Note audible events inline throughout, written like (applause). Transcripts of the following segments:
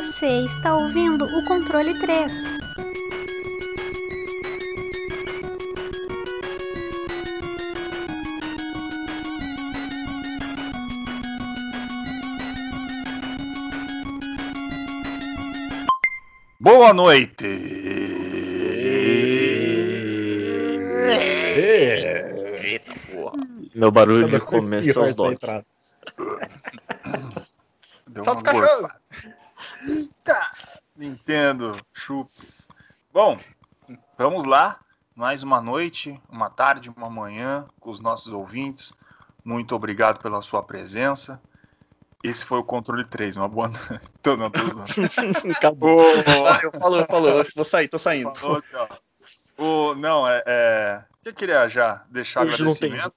Você está ouvindo o controle 3. Boa noite! Eita. Meu barulho de começo aos dog. Deu Solta os cachorros. Eita! Nintendo, chups. Bom, vamos lá. Mais uma noite, uma tarde, uma manhã com os nossos ouvintes. Muito obrigado pela sua presença. Esse foi o controle 3, uma boa (laughs) noite. Tô, não, tô. (laughs) Acabou. Falou, falou, falou. Vou sair, tô saindo. Falou ó. O, não, é, é. Eu queria já deixar Hoje agradecimento.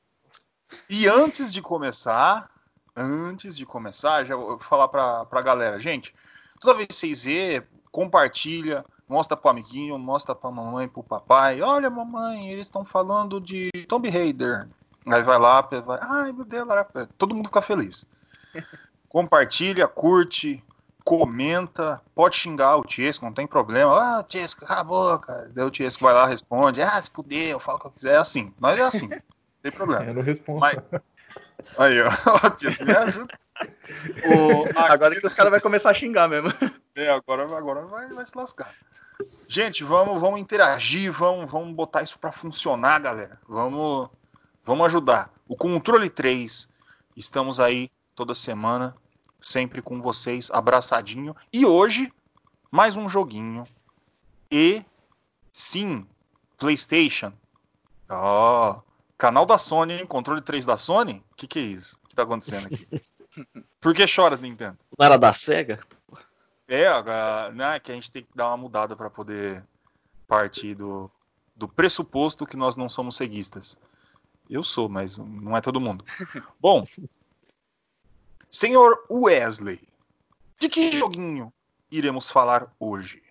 E antes de começar, antes de começar, já vou falar pra, pra galera. Gente, toda vez que vocês vê, compartilha, mostra pro amiguinho, mostra pra mamãe, pro papai. Olha, mamãe, eles estão falando de Tomb Raider. Aí vai lá, vai, ai meu Deus, lá- todo mundo fica feliz. (laughs) Compartilha, curte, comenta, pode xingar o Tiesco, não tem problema. Ah, Tiesco, cala a boca. Daí o Tiesco vai lá, responde. Ah, se puder, eu falo o que eu quiser. É assim, nós é assim, não tem problema. Eu não respondo. Mas- (laughs) Aí, ó, ó, (laughs) Tiesco, me ajuda. O, Agora que os caras vão começar a xingar mesmo. É, agora, agora vai, vai se lascar. Gente, vamos, vamos interagir, vamos, vamos botar isso pra funcionar, galera. Vamos, vamos ajudar. O Controle 3, estamos aí toda semana, sempre com vocês, abraçadinho. E hoje, mais um joguinho. E, sim, PlayStation. Ó, canal da Sony, hein? Controle 3 da Sony? O que, que é isso? O que tá acontecendo aqui? (laughs) Por que choras, Nintendo? Não era da SEGA? É, né, que a gente tem que dar uma mudada para poder partir do, do pressuposto que nós não somos ceguistas. Eu sou, mas não é todo mundo. (laughs) Bom, senhor Wesley, de que joguinho iremos falar hoje?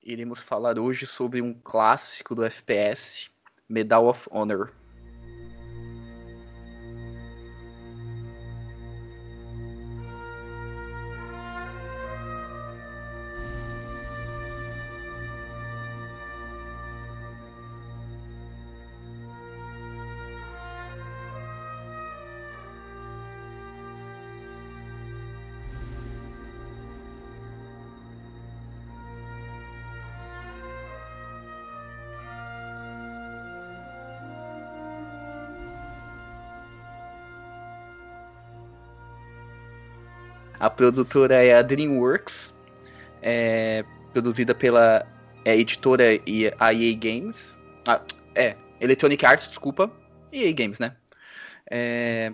Iremos falar hoje sobre um clássico do FPS, Medal of Honor. Produtora é a DreamWorks, é produzida pela é, editora e EA Games. Ah, é, Electronic Arts, desculpa. EA Games, né? É,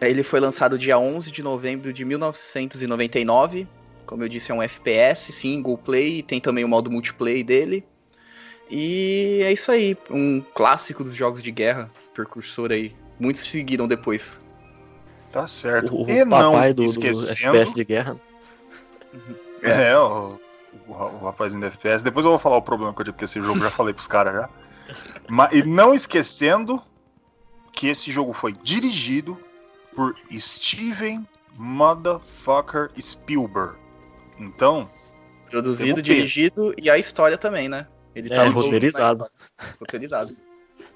ele foi lançado dia 11 de novembro de 1999. Como eu disse, é um FPS, single play, tem também o modo multiplayer dele. E é isso aí, um clássico dos jogos de guerra, precursor aí. Muitos seguiram depois. Tá certo. O, o e não papai do, do esquecendo, FPS de guerra. (laughs) É, o, o, o rapazinho do FPS. Depois eu vou falar o problema que eu tive com esse jogo, já falei pros caras já. Mas, e não esquecendo que esse jogo foi dirigido por Steven Motherfucker Spielberg. Então, Produzido, dirigido e a história também, né? Ele É, na roteirizado. Roteirizado.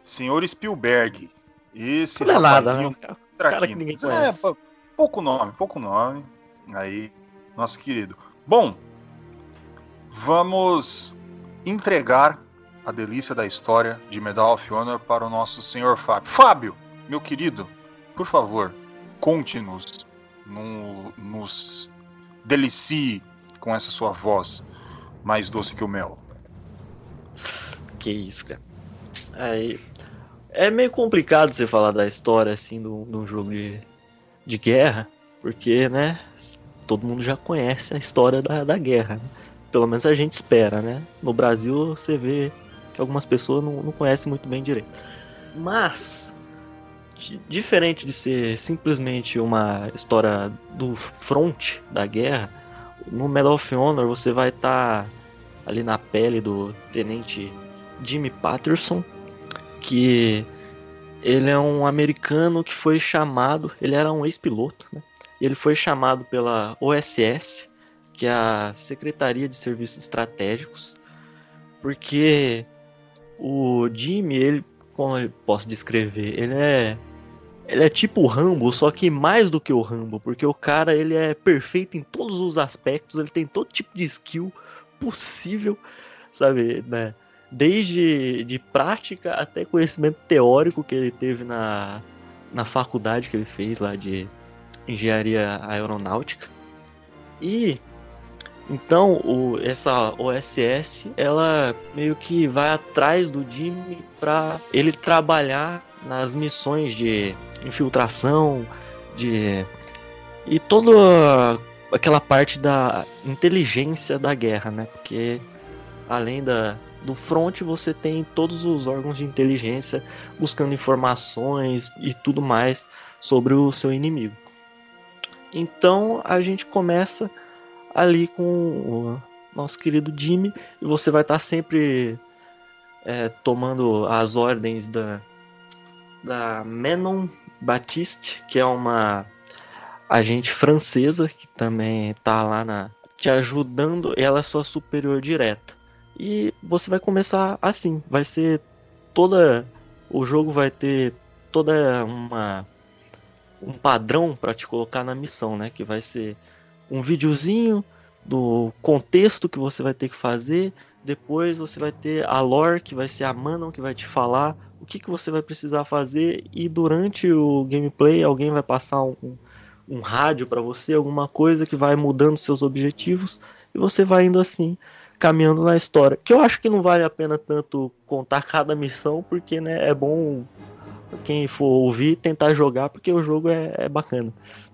senhor Spielberg, esse Não é nada, rapazinho né? cara? traquino. cara que ninguém É, conhece. pô, pouco nome, pouco nome. Aí, nosso querido. Bom, vamos entregar a delícia da história de Medal of Honor para o nosso senhor Fábio. Fábio, meu querido, por favor, conte-nos, no- nos delicie com essa sua voz mais doce que o mel. Que isso, cara. Aí, é meio complicado você falar da história assim de um jogo de, de guerra, porque, né, todo mundo já conhece a história da, da guerra. né? Pelo menos a gente espera, né? No Brasil você vê que algumas pessoas não, não conhecem muito bem direito. Mas, di- diferente de ser simplesmente uma história do front da guerra, no Medal of Honor você vai estar ali na pele do tenente Jimmy Patterson, que ele é um americano que foi chamado, ele era um ex-piloto, né? Ele foi chamado pela OSS, que é a Secretaria de Serviços Estratégicos, porque o Jimmy, ele, como eu posso descrever, ele é ele é tipo o Rambo, só que mais do que o Rambo, porque o cara ele é perfeito em todos os aspectos, ele tem todo tipo de skill possível, sabe, né? Desde de prática até conhecimento teórico que ele teve na, na faculdade que ele fez lá de engenharia aeronáutica. E então o, essa OSS ela meio que vai atrás do Jimmy para ele trabalhar nas missões de infiltração, de e toda aquela parte da inteligência da guerra, né? Porque além da do front você tem todos os órgãos de inteligência buscando informações e tudo mais sobre o seu inimigo. Então a gente começa ali com o nosso querido Jimmy e você vai estar sempre é, tomando as ordens da, da Menon Baptiste, que é uma agente francesa que também está lá na te ajudando, ela é sua superior direta. E você vai começar assim, vai ser toda o jogo vai ter toda uma um padrão para te colocar na missão, né, que vai ser um videozinho do contexto que você vai ter que fazer, depois você vai ter a lore, que vai ser a Manon que vai te falar o que, que você vai precisar fazer. E durante o gameplay alguém vai passar um, um rádio para você, alguma coisa que vai mudando seus objetivos. E você vai indo assim caminhando na história. Que eu acho que não vale a pena tanto contar cada missão, porque né, é bom quem for ouvir tentar jogar, porque o jogo é, é bacana.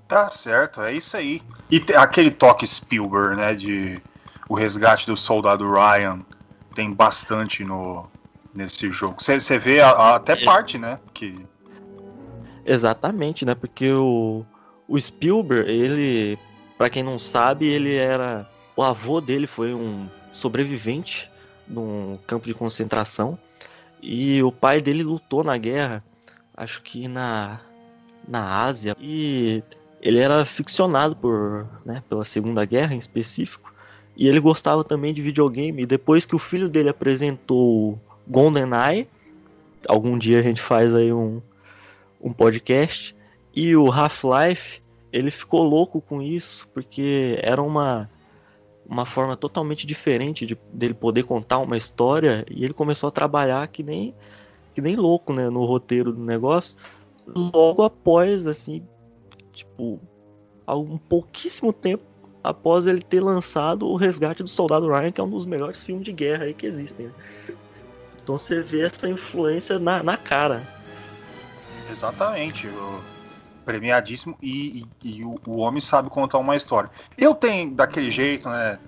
Tá certo, é isso aí. E aquele toque Spielberg, né, de o resgate do soldado Ryan, tem bastante no nesse jogo. Você vê a, a, até é. parte, né, que Exatamente, né? Porque o, o Spielberg, ele, para quem não sabe, ele era o avô dele foi um sobrevivente num campo de concentração. E o pai dele lutou na guerra, acho que na, na Ásia, e ele era ficcionado por, né, pela Segunda Guerra em específico, e ele gostava também de videogame. E depois que o filho dele apresentou GoldenEye, algum dia a gente faz aí um, um podcast, e o Half-Life, ele ficou louco com isso, porque era uma uma forma totalmente diferente de dele poder contar uma história e ele começou a trabalhar que nem que nem louco, né, no roteiro do negócio. Logo após assim, tipo, algum pouquíssimo tempo após ele ter lançado o Resgate do Soldado Ryan, que é um dos melhores filmes de guerra aí que existem. Né? Então você vê essa influência na, na cara. Exatamente. O premiadíssimo e, e, e o, o, homem sabe contar uma história. Eu tenho daquele jeito, né?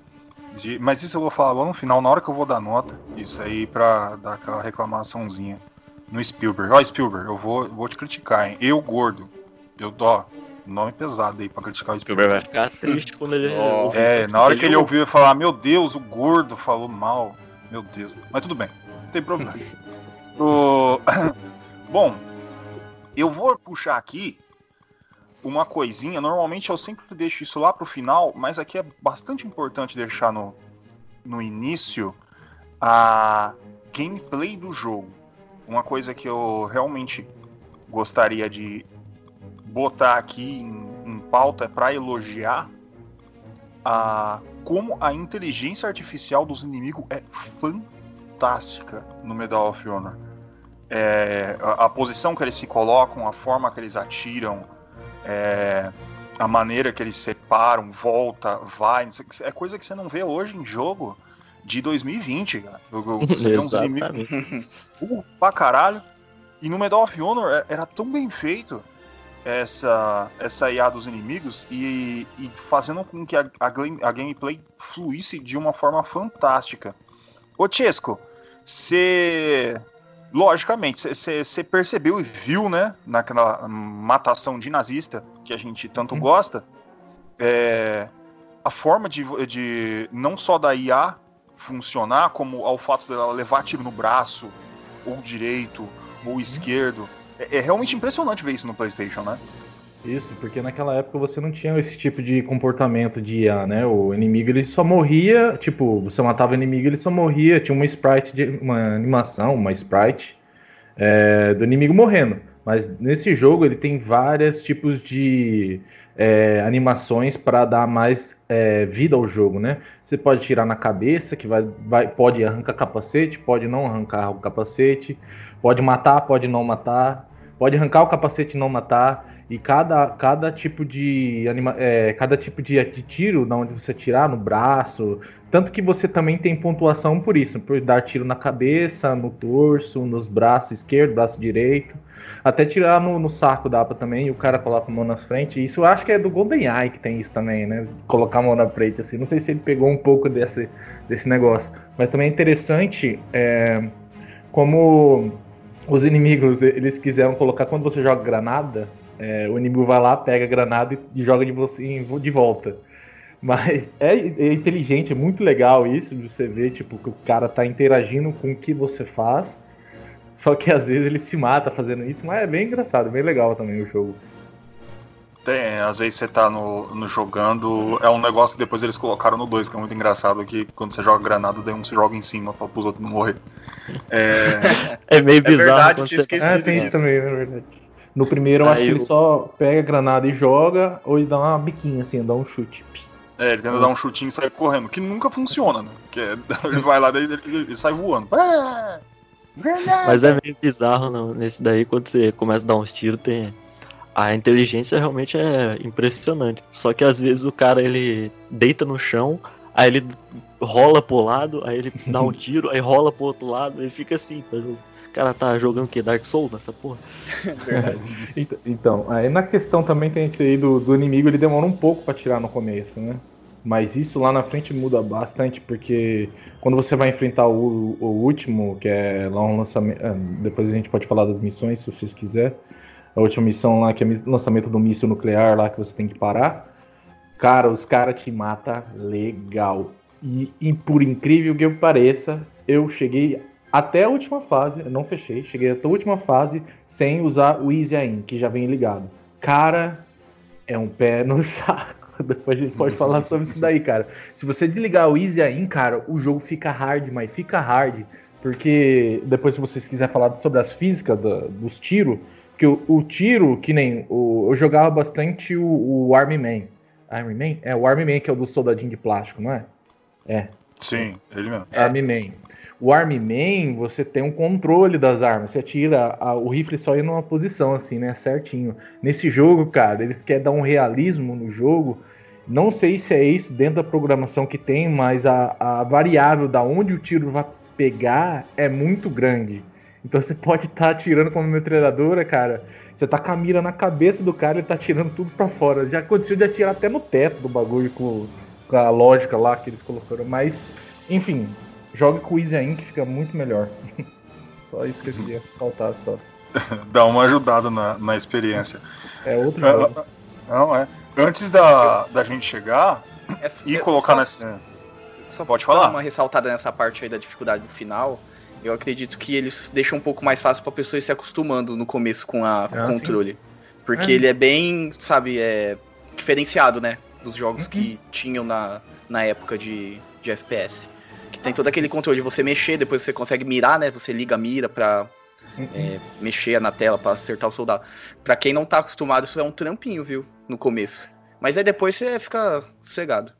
De, mas isso eu vou falar lá no final, na hora que eu vou dar nota. Isso aí pra dar aquela reclamaçãozinha no Spielberg. Ó, Spielberg, eu vou, vou te criticar, hein? Eu gordo. Eu dó. Nome pesado aí pra criticar o Spielberg. vai ficar triste quando ele. Oh, é, na hora que ele ouviu falar, meu Deus, o gordo falou mal. Meu Deus. Mas tudo bem, não tem problema. (laughs) o... (coughs) Bom, eu vou puxar aqui uma coisinha, normalmente eu sempre deixo isso lá pro final, mas aqui é bastante importante deixar no, no início a gameplay do jogo. Uma coisa que eu realmente gostaria de botar aqui em, em pauta é para elogiar a como a inteligência artificial dos inimigos é fantástica no Medal of Honor. É, a, a, posição que eles se colocam, a forma que eles atiram, é, a maneira que eles separam, volta, vai, é coisa que você não vê hoje em jogo de 2020, cara. (laughs) Você tem uns inimigos uh, pra caralho. E no Medal of Honor é, era tão bem feito essa, essa IA dos inimigos e, e fazendo com que a, a, a, gameplay fluísse de uma forma fantástica. Ô Chesco, você logicamente, você percebeu e viu, né, naquela matação de nazista que a gente tanto hum. gosta, é, a forma de, de não só da IA funcionar, como ao fato dela levar tiro no braço, ou direito, ou hum. esquerdo. É, é, realmente impressionante ver isso no PlayStation, né? Isso, porque naquela época você não tinha esse tipo de comportamento de IA, né? O inimigo ele só morria, tipo, você matava o inimigo, ele só morria, tinha uma sprite, de, uma animação, uma sprite é, do inimigo morrendo. Mas nesse jogo ele tem vários tipos de é, animações para dar mais é, vida ao jogo, né? Você pode tirar na cabeça, que vai, vai, pode arrancar capacete, pode não arrancar o capacete, pode matar, pode não matar, pode arrancar o capacete e não matar. E cada, cada tipo de anima, é, cada tipo de, de tiro, da onde você tirar no braço, tanto que você também tem pontuação por isso, por dar tiro na cabeça, no torso, nos braços esquerdo, braço direito. Até tirar no, no saco dá pra também, e o cara coloca a mão na frente. Isso eu acho que é do GoldenEye que tem isso também, né? Colocar a mão na frente, assim. Não sei se ele pegou um pouco desse, desse negócio. Mas também é interessante é, como os inimigos, eles quiseram colocar, quando você joga granada, é, o inimigo vai lá, pega a granada e joga de você de volta. Mas é, é, inteligente, é muito legal isso, de você ver, tipo, que o cara tá interagindo com o que você faz. Só que às vezes ele se mata fazendo isso, mas é bem engraçado, bem legal também o jogo. Tem, às vezes você tá no, no jogando, é um negócio que depois eles colocaram no 2, que é muito engraçado, que quando você joga granada, daí um se joga em cima para os outros não morrer. É, (laughs) é meio bizarro. É verdade, você... É, tem isso também, na verdade. No primeiro eu Aí acho que ele só pega a granada e joga, ou ele dá uma biquinha assim, dá um chute. É, ele tenta dar um chutinho e sai correndo, que nunca funciona, né? Que é, (laughs) ele vai lá, daí ele, ele sai voando. É, Mas é meio bizarro não, nesse daí, quando você começa a dar uns tiros, tem. A inteligência realmente é impressionante. Só que às vezes o cara ele deita no chão, aí ele rola pro lado, aí ele dá um (laughs) tiro, aí rola pro outro lado, ele fica assim, tá cara tá jogando o que? Dark Souls nessa porra? (laughs) Verdade. (laughs) então, aí na questão também tem esse aí do, do inimigo, ele demora um pouco para tirar no começo, né? Mas isso lá na frente muda bastante, porque quando você vai enfrentar o, o último, que é lá um lançamento. Ah, depois a gente pode falar das missões, se vocês quiserem. A última missão lá, que é o lançamento do míssil nuclear lá que você tem que parar. Cara, os caras te matam legal. E, e por incrível que pareça, eu cheguei até a última fase, eu não fechei, cheguei até a última fase sem usar o Easy In, que já vem ligado. Cara, é um pé no (laughs) saco. Depois a gente pode falar sobre isso daí, cara. Se você desligar o Easy In, cara, o jogo fica hard, mas fica hard. Porque depois, se vocês quiserem falar sobre as físicas do, dos tiros, que o, o, tiro, que nem. O, eu jogava bastante o, o Army Man. Army Man? É, o Army Man que é o do soldadinho de plástico, não é? É. Sim, ele mesmo. Army Man. O Army Man, você tem um controle das armas. Você atira a, o rifle só em uma posição, assim, né? Certinho. Nesse jogo, cara, eles querem dar um realismo no jogo. Não sei se é isso dentro da programação que tem, mas a, a variável da onde o tiro vai pegar é muito grande. Então você pode estar tá atirando com uma metralhadora, cara. Você tá com a mira na cabeça do cara e tá atirando tudo para fora. Já aconteceu de atirar até no teto do bagulho com, com a lógica lá que eles colocaram. Mas, enfim, Jogue com o Easy In que fica muito melhor. (laughs) só isso que eu queria faltar só. (laughs) Dá uma ajudada na, na experiência. É outro jogo. Ah, não, é. Antes da, da gente chegar é, e colocar nessa. Só Pode falar. uma ressaltada nessa parte aí da dificuldade do final. Eu acredito que eles deixam um pouco mais fácil pra pessoa ir se acostumando no começo com, a, com ah, o controle. Sim. Porque é. ele é bem, sabe, é diferenciado, né? Dos jogos uhum. que tinham na, na época de, de FPS. Que tem todo aquele controle de você mexer, depois você consegue mirar, né? Você liga a mira pra uhum. é, mexer na tela pra acertar o soldado. Pra quem não tá acostumado, isso é um trampinho, viu? No começo. Mas aí depois você fica sossegado.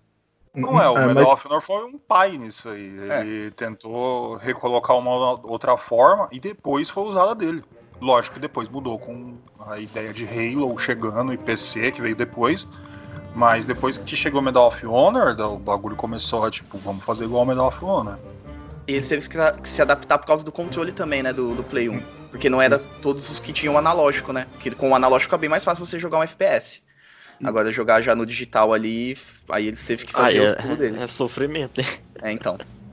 Não é, o é, Medal of Honor foi um pai nisso aí. É. Ele tentou recolocar uma outra forma e depois foi usada dele. Lógico que depois mudou com a ideia de Halo chegando e PC que veio depois. Mas depois que chegou o Medal of Honor, o bagulho começou a, tipo, vamos fazer igual o Medal of Honor. E eles teve que se adaptar por causa do controle também, né, do, do Play 1. Porque não era todos os que tinham analógico, né? Porque com o analógico é bem mais fácil você jogar um FPS. Agora jogar já no digital ali, aí eles teve que fazer ah, é, os pulos dele. É sofrimento, hein? É, então. (laughs)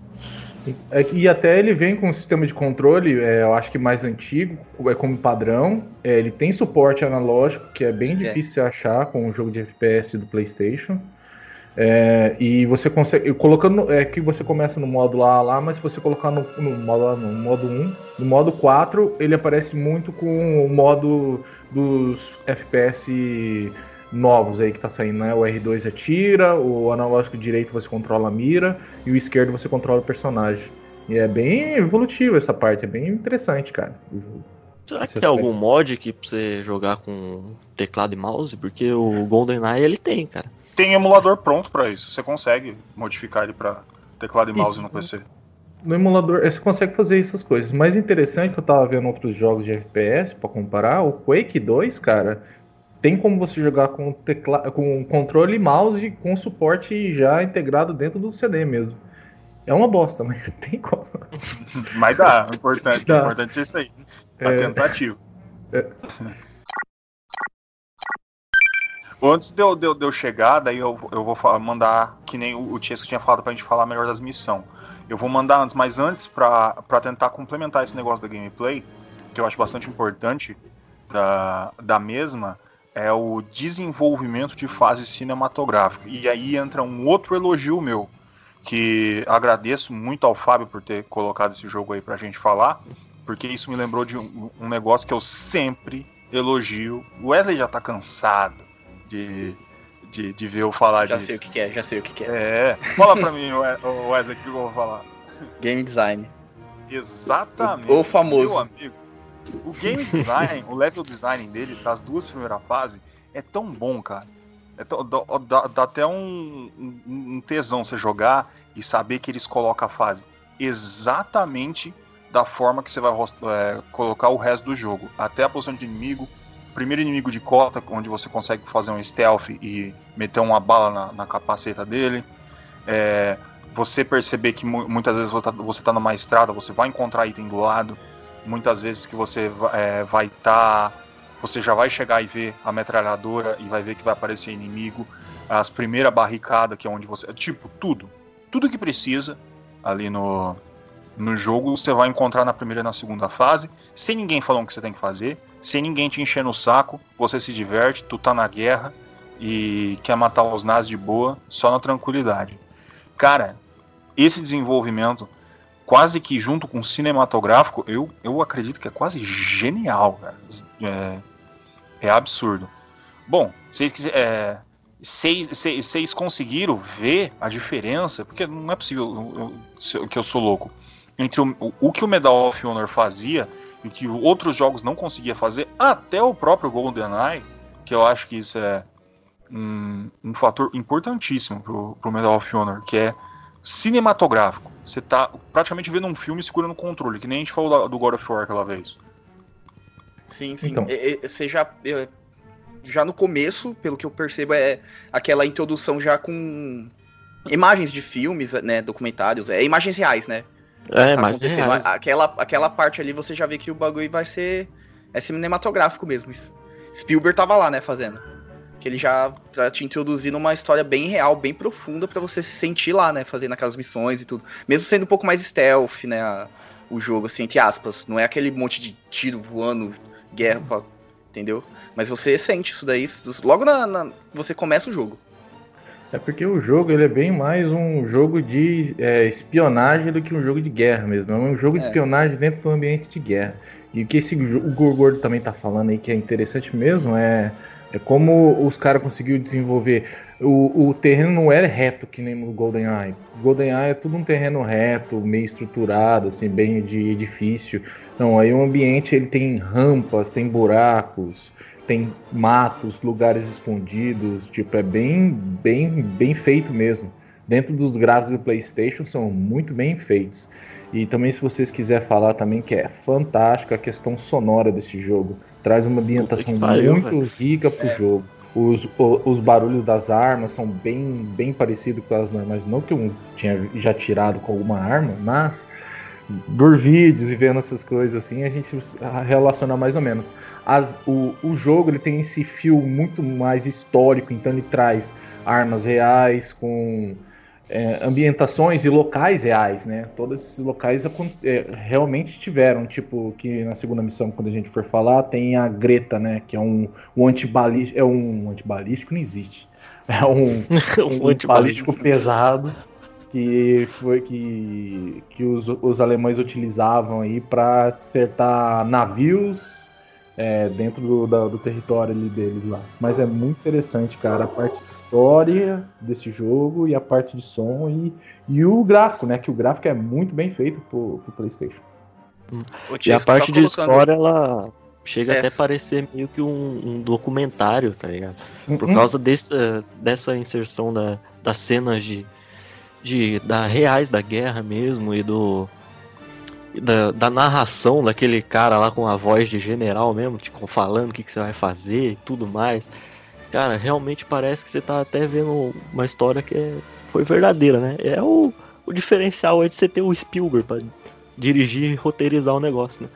É, e até ele vem com um sistema de controle, é, eu acho que mais antigo, é como padrão. É, ele tem suporte analógico, que é bem é. difícil de achar com o jogo de FPS do PlayStation. É, e você consegue. Colocando. É que você começa no modo A lá, mas se você colocar no, no modo no modo 1, no modo 4, ele aparece muito com o modo dos FPS novos aí que tá saindo, né? O R2 atira, o analógico direito você controla a mira e o esquerdo você controla o personagem. E é bem evolutivo essa parte, é bem interessante, cara. Será que tem algum mod que pra você jogar com teclado e mouse? Porque o GoldenEye ele tem, cara. Tem emulador pronto para isso. Você consegue modificar ele para teclado e mouse Isso. no PC. No emulador, você consegue fazer essas coisas. Mais interessante que eu tava vendo outros jogos de FPS pra comparar, o Quake 2, cara, tem como você jogar com tecla... com controle e mouse com suporte já integrado dentro do CD mesmo. É uma bosta, (laughs) mas tem como. Mas dá, o importante, Dá. importante é isso aí. A É. tentativa. É. (laughs) Antes de eu, de eu- de eu chegar, daí eu, eu vou mandar, que nem o, o Tiesco tinha falado pra gente falar melhor das missões. Eu vou mandar antes, mas antes, pra tentar complementar esse negócio da gameplay, que eu acho bastante importante da, da mesma, é o desenvolvimento de fase cinematográfica. E aí entra um outro elogio meu, que agradeço muito ao Fábio por ter colocado esse jogo aí pra gente falar, porque isso me lembrou de um, um negócio que eu sempre elogio. O Wesley já tá cansado de, de, de ver eu falar Já disso. sei o que, que é, já sei o que, que é. É, fala pra mim, Wesley, o que eu vou falar. Game design. Exatamente. O- o famoso. Meu amigo. O game design, o level design dele, das duas primeiras fases, é tão bom, cara. É tão- dá, dá- dá até um, um- tesão você jogar e saber que eles colocam a fase exatamente da forma que você vai é, colocar o resto do jogo. Até a posição de inimigo, primeiro inimigo de cota, onde você consegue fazer um stealth e meter uma bala na, na capaceta dele. É, você perceber que mu- muitas vezes você tá, você tá numa estrada, você vai encontrar item do lado. Muitas vezes que você é, vai estar. você já vai chegar e ver a metralhadora e vai ver que vai aparecer inimigo. As primeiras barricadas, que é onde você. Tipo, tudo. Tudo que precisa ali no, no jogo você vai encontrar na primeira e na segunda fase, sem ninguém falando o que você tem que fazer, sem ninguém te enchendo o saco, você se diverte, tu tá na guerra e quer matar os nazis de boa, só na tranquilidade. Cara, esse desenvolvimento, quase que junto com o cinematográfico, eu, eu acredito que é quase genial. É, é absurdo. Bom, vocês quiser- é, vocês conseguiram ver a diferença, porque não é possível eu- eu- que eu sou louco, entre o, o- que o Medal of Honor fazia e que outros jogos não conseguia fazer, até o próprio GoldenEye, que eu acho que isso é um, um fator importantíssimo pro, pro Medal of Honor, que é cinematográfico. Você tá praticamente vendo um filme segurando o controle, que nem a gente falou do God of War aquela vez. Sim, sim. Então. Você já. Já no começo, pelo que eu percebo, é aquela introdução já com imagens de filmes, né? Documentários, é imagens reais, né? É, Tá mas acontecendo. reais. Aquela, aquela parte ali você já vê que o bagulho vai ser. É cinematográfico mesmo. Spielberg tava lá, né, fazendo. Que ele já pra te introduzir numa história bem real, bem profunda, pra você se sentir lá, né, fazendo aquelas missões e tudo. Mesmo sendo um pouco mais stealth, né, a- o jogo, assim, entre aspas. Não é aquele monte de tiro voando, guerra, fa- entendeu? Mas você sente isso daí logo na, na- você começa o jogo. É porque o jogo ele é bem mais um jogo de é, espionagem do que um jogo de guerra mesmo. É um jogo de É. espionagem dentro do ambiente de guerra. E o que esse, o Gorgordo também tá falando aí que é interessante mesmo é, é como os caras conseguiram desenvolver. O, o terreno não é reto que nem no GoldenEye. GoldenEye é tudo um terreno reto, meio estruturado, assim, bem de edifício. Não, aí o ambiente ele tem rampas, tem buracos, tem matos, lugares escondidos, tipo, é bem, bem, bem feito mesmo. Dentro dos gráficos do PlayStation são muito bem feitos. E também se vocês quiserem falar também que é fantástico a questão sonora desse jogo. Traz uma ambientação pariu, muito rica pro jogo. Os, o- os barulhos das armas são bem, bem parecidos com as normais. Não que eu tinha já tirado com alguma arma, mas por vídeos e vendo essas coisas assim, a gente relaciona mais ou menos. As- o, o jogo ele tem esse fio muito mais histórico, então ele traz armas reais com é, ambientações e locais reais, né? Todos esses locais é, realmente tiveram, tipo que na segunda missão quando a gente for falar tem a Greta, né? Que é um, um antibalístico, é um antibalístico não existe. É um, (laughs) Um um antibalístico. balístico pesado que foi que, que os, os alemães utilizavam aí para acertar navios é, dentro do, da- do território ali deles lá. Mas é muito interessante, cara, a parte de história desse jogo e a parte de som e, e o gráfico, né? Que o gráfico é muito bem feito pro, pro PlayStation. Ô, E a parte de história, ela chega até a Essa. parecer meio que um, um documentário, tá ligado? Por Uhum. causa desse, dessa inserção da, das cenas de, de da reais da guerra mesmo e do da, da narração daquele cara lá com a voz de general mesmo, tipo, falando o que, que você vai fazer e tudo mais. Cara, realmente parece que você tá até vendo uma história que é- foi verdadeira, né? É o, o diferencial é de você ter o Spielberg pra dirigir e roteirizar o negócio, né?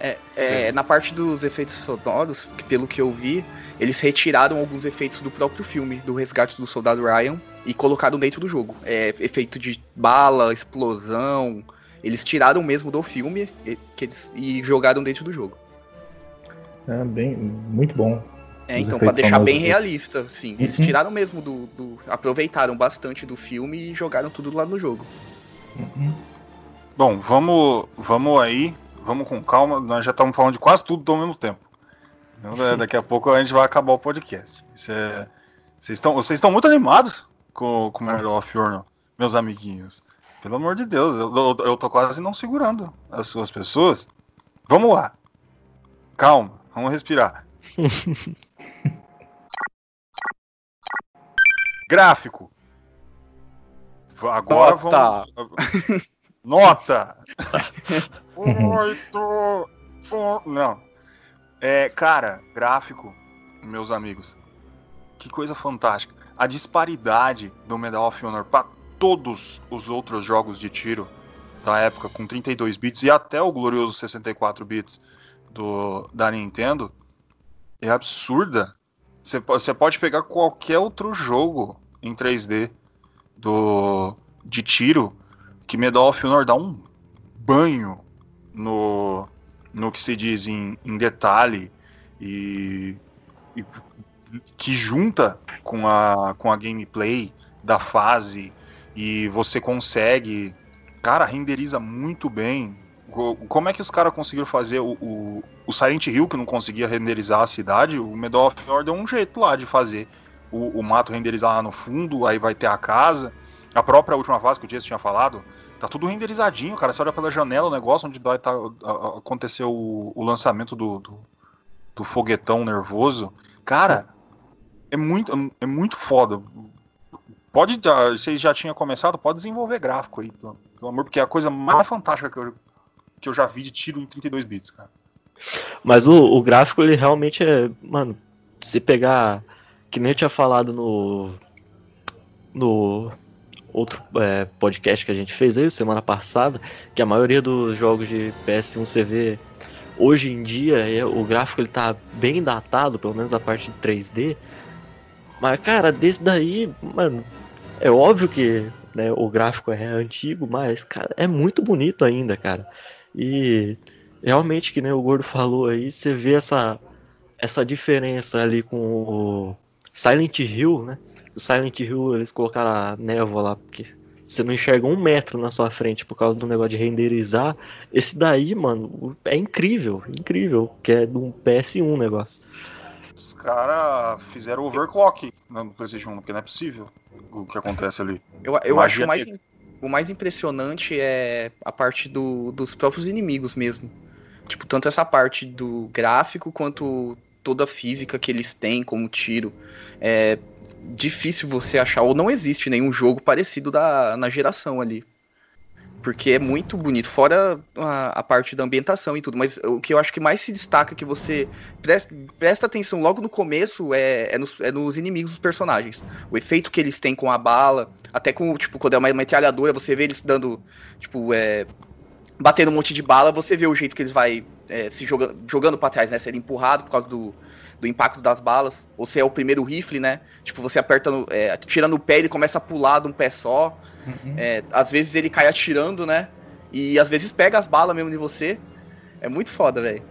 É, é, na parte dos efeitos sonoros, que pelo que eu vi, eles retiraram alguns efeitos do próprio filme, do Resgate do Soldado Ryan, e colocaram dentro do jogo. É, efeito de bala, explosão. Eles tiraram mesmo do filme e, que eles, e jogaram dentro do jogo. É bem, muito bom. É, Os então, pra deixar bem do- realista, sim. Eles Uhum. tiraram mesmo do, do- Aproveitaram bastante do filme e jogaram tudo lá no jogo. Uhum. Bom, vamos, vamos aí, vamos com calma. Nós já estamos falando de quase tudo ao mesmo tempo. Então, da- daqui a pouco a gente vai acabar o podcast. Isso é- Vocês estão, vocês estão muito animados com, com Medal of Honor, meus amiguinhos. Pelo amor de Deus, eu, eu, eu tô quase não segurando as suas pessoas. Vamos lá. Calma, vamos respirar. (laughs) Gráfico. Agora Nota. vamos. Nota! Oito! (laughs) Não. É, cara, gráfico, meus amigos. Que coisa fantástica. A disparidade do Medal of Honor para todos os outros jogos de tiro da época com 32 bits e até o glorioso 64 bits do, da Nintendo é absurda. Você po- você pode pegar qualquer outro jogo em 3D do, de tiro que Medal of Honor dá um banho no, no que se diz em, em detalhe e, e que junta com a, com a gameplay da fase e você consegue. Cara, renderiza muito bem. Co- Como é que os caras conseguiram fazer o, o, o Silent Hill, que não conseguia renderizar a cidade? O Medal of Honor deu um jeito lá de fazer o, o mato renderizar lá no fundo, aí vai ter a casa. A própria última fase que o Jason tinha falado, tá tudo renderizadinho, cara. Você olha pela janela o negócio onde tá, aconteceu o, o lançamento do, do, do foguetão nervoso. Cara, é muito, é muito foda. Pode, já- vocês já tinham começado, pode desenvolver gráfico aí, pelo, pelo amor, porque é a coisa mais fantástica que eu, que eu já vi de tiro em 32 bits, cara. Mas o, o gráfico, ele realmente é. Mano, se pegar. Que nem eu tinha falado no. No outro é, podcast que a gente fez aí, semana passada, que a maioria dos jogos de PS1 você vê. Hoje em dia, é, o gráfico ele tá bem datado, pelo menos a parte de 3D. Mas, cara, desse daí, mano, é óbvio que né, o gráfico é antigo, mas, cara, é muito bonito ainda, cara. E realmente, que nem o Gordo falou aí, você vê essa, essa diferença ali com o Silent Hill, né? O Silent Hill, eles colocaram a névoa lá, porque você não enxerga um metro na sua frente por causa do negócio de renderizar. Esse daí, mano, é incrível, incrível, que é de um PS1 o negócio. Os caras fizeram overclock no PlayStation 1, porque não é possível o que acontece ali. Eu, eu Magia acho o mais, o mais impressionante é a parte do- dos próprios inimigos mesmo. Tipo, tanto essa parte do gráfico quanto toda a física que eles têm como tiro. É difícil você achar, ou não existe nenhum jogo parecido da, na geração ali. Porque é muito bonito, fora a, a parte da ambientação e tudo. Mas o que eu acho que mais se destaca, que você presta, presta atenção logo no começo, é, é, nos, é nos inimigos dos personagens. O efeito que eles têm com a bala, até com, tipo, quando é uma metralhadora, você vê eles dando, tipo, é, batendo um monte de bala, você vê o jeito que eles vai é, se joga, jogando pra trás, né? Sendo empurrado por causa do, do impacto das balas. Ou se é o primeiro rifle, né? Tipo, você aperta, no, é, tira no pé, ele começa a pular de um pé só. Uhum. É, às vezes ele cai atirando, né? E às vezes pega as balas mesmo de você. É muito foda, velho.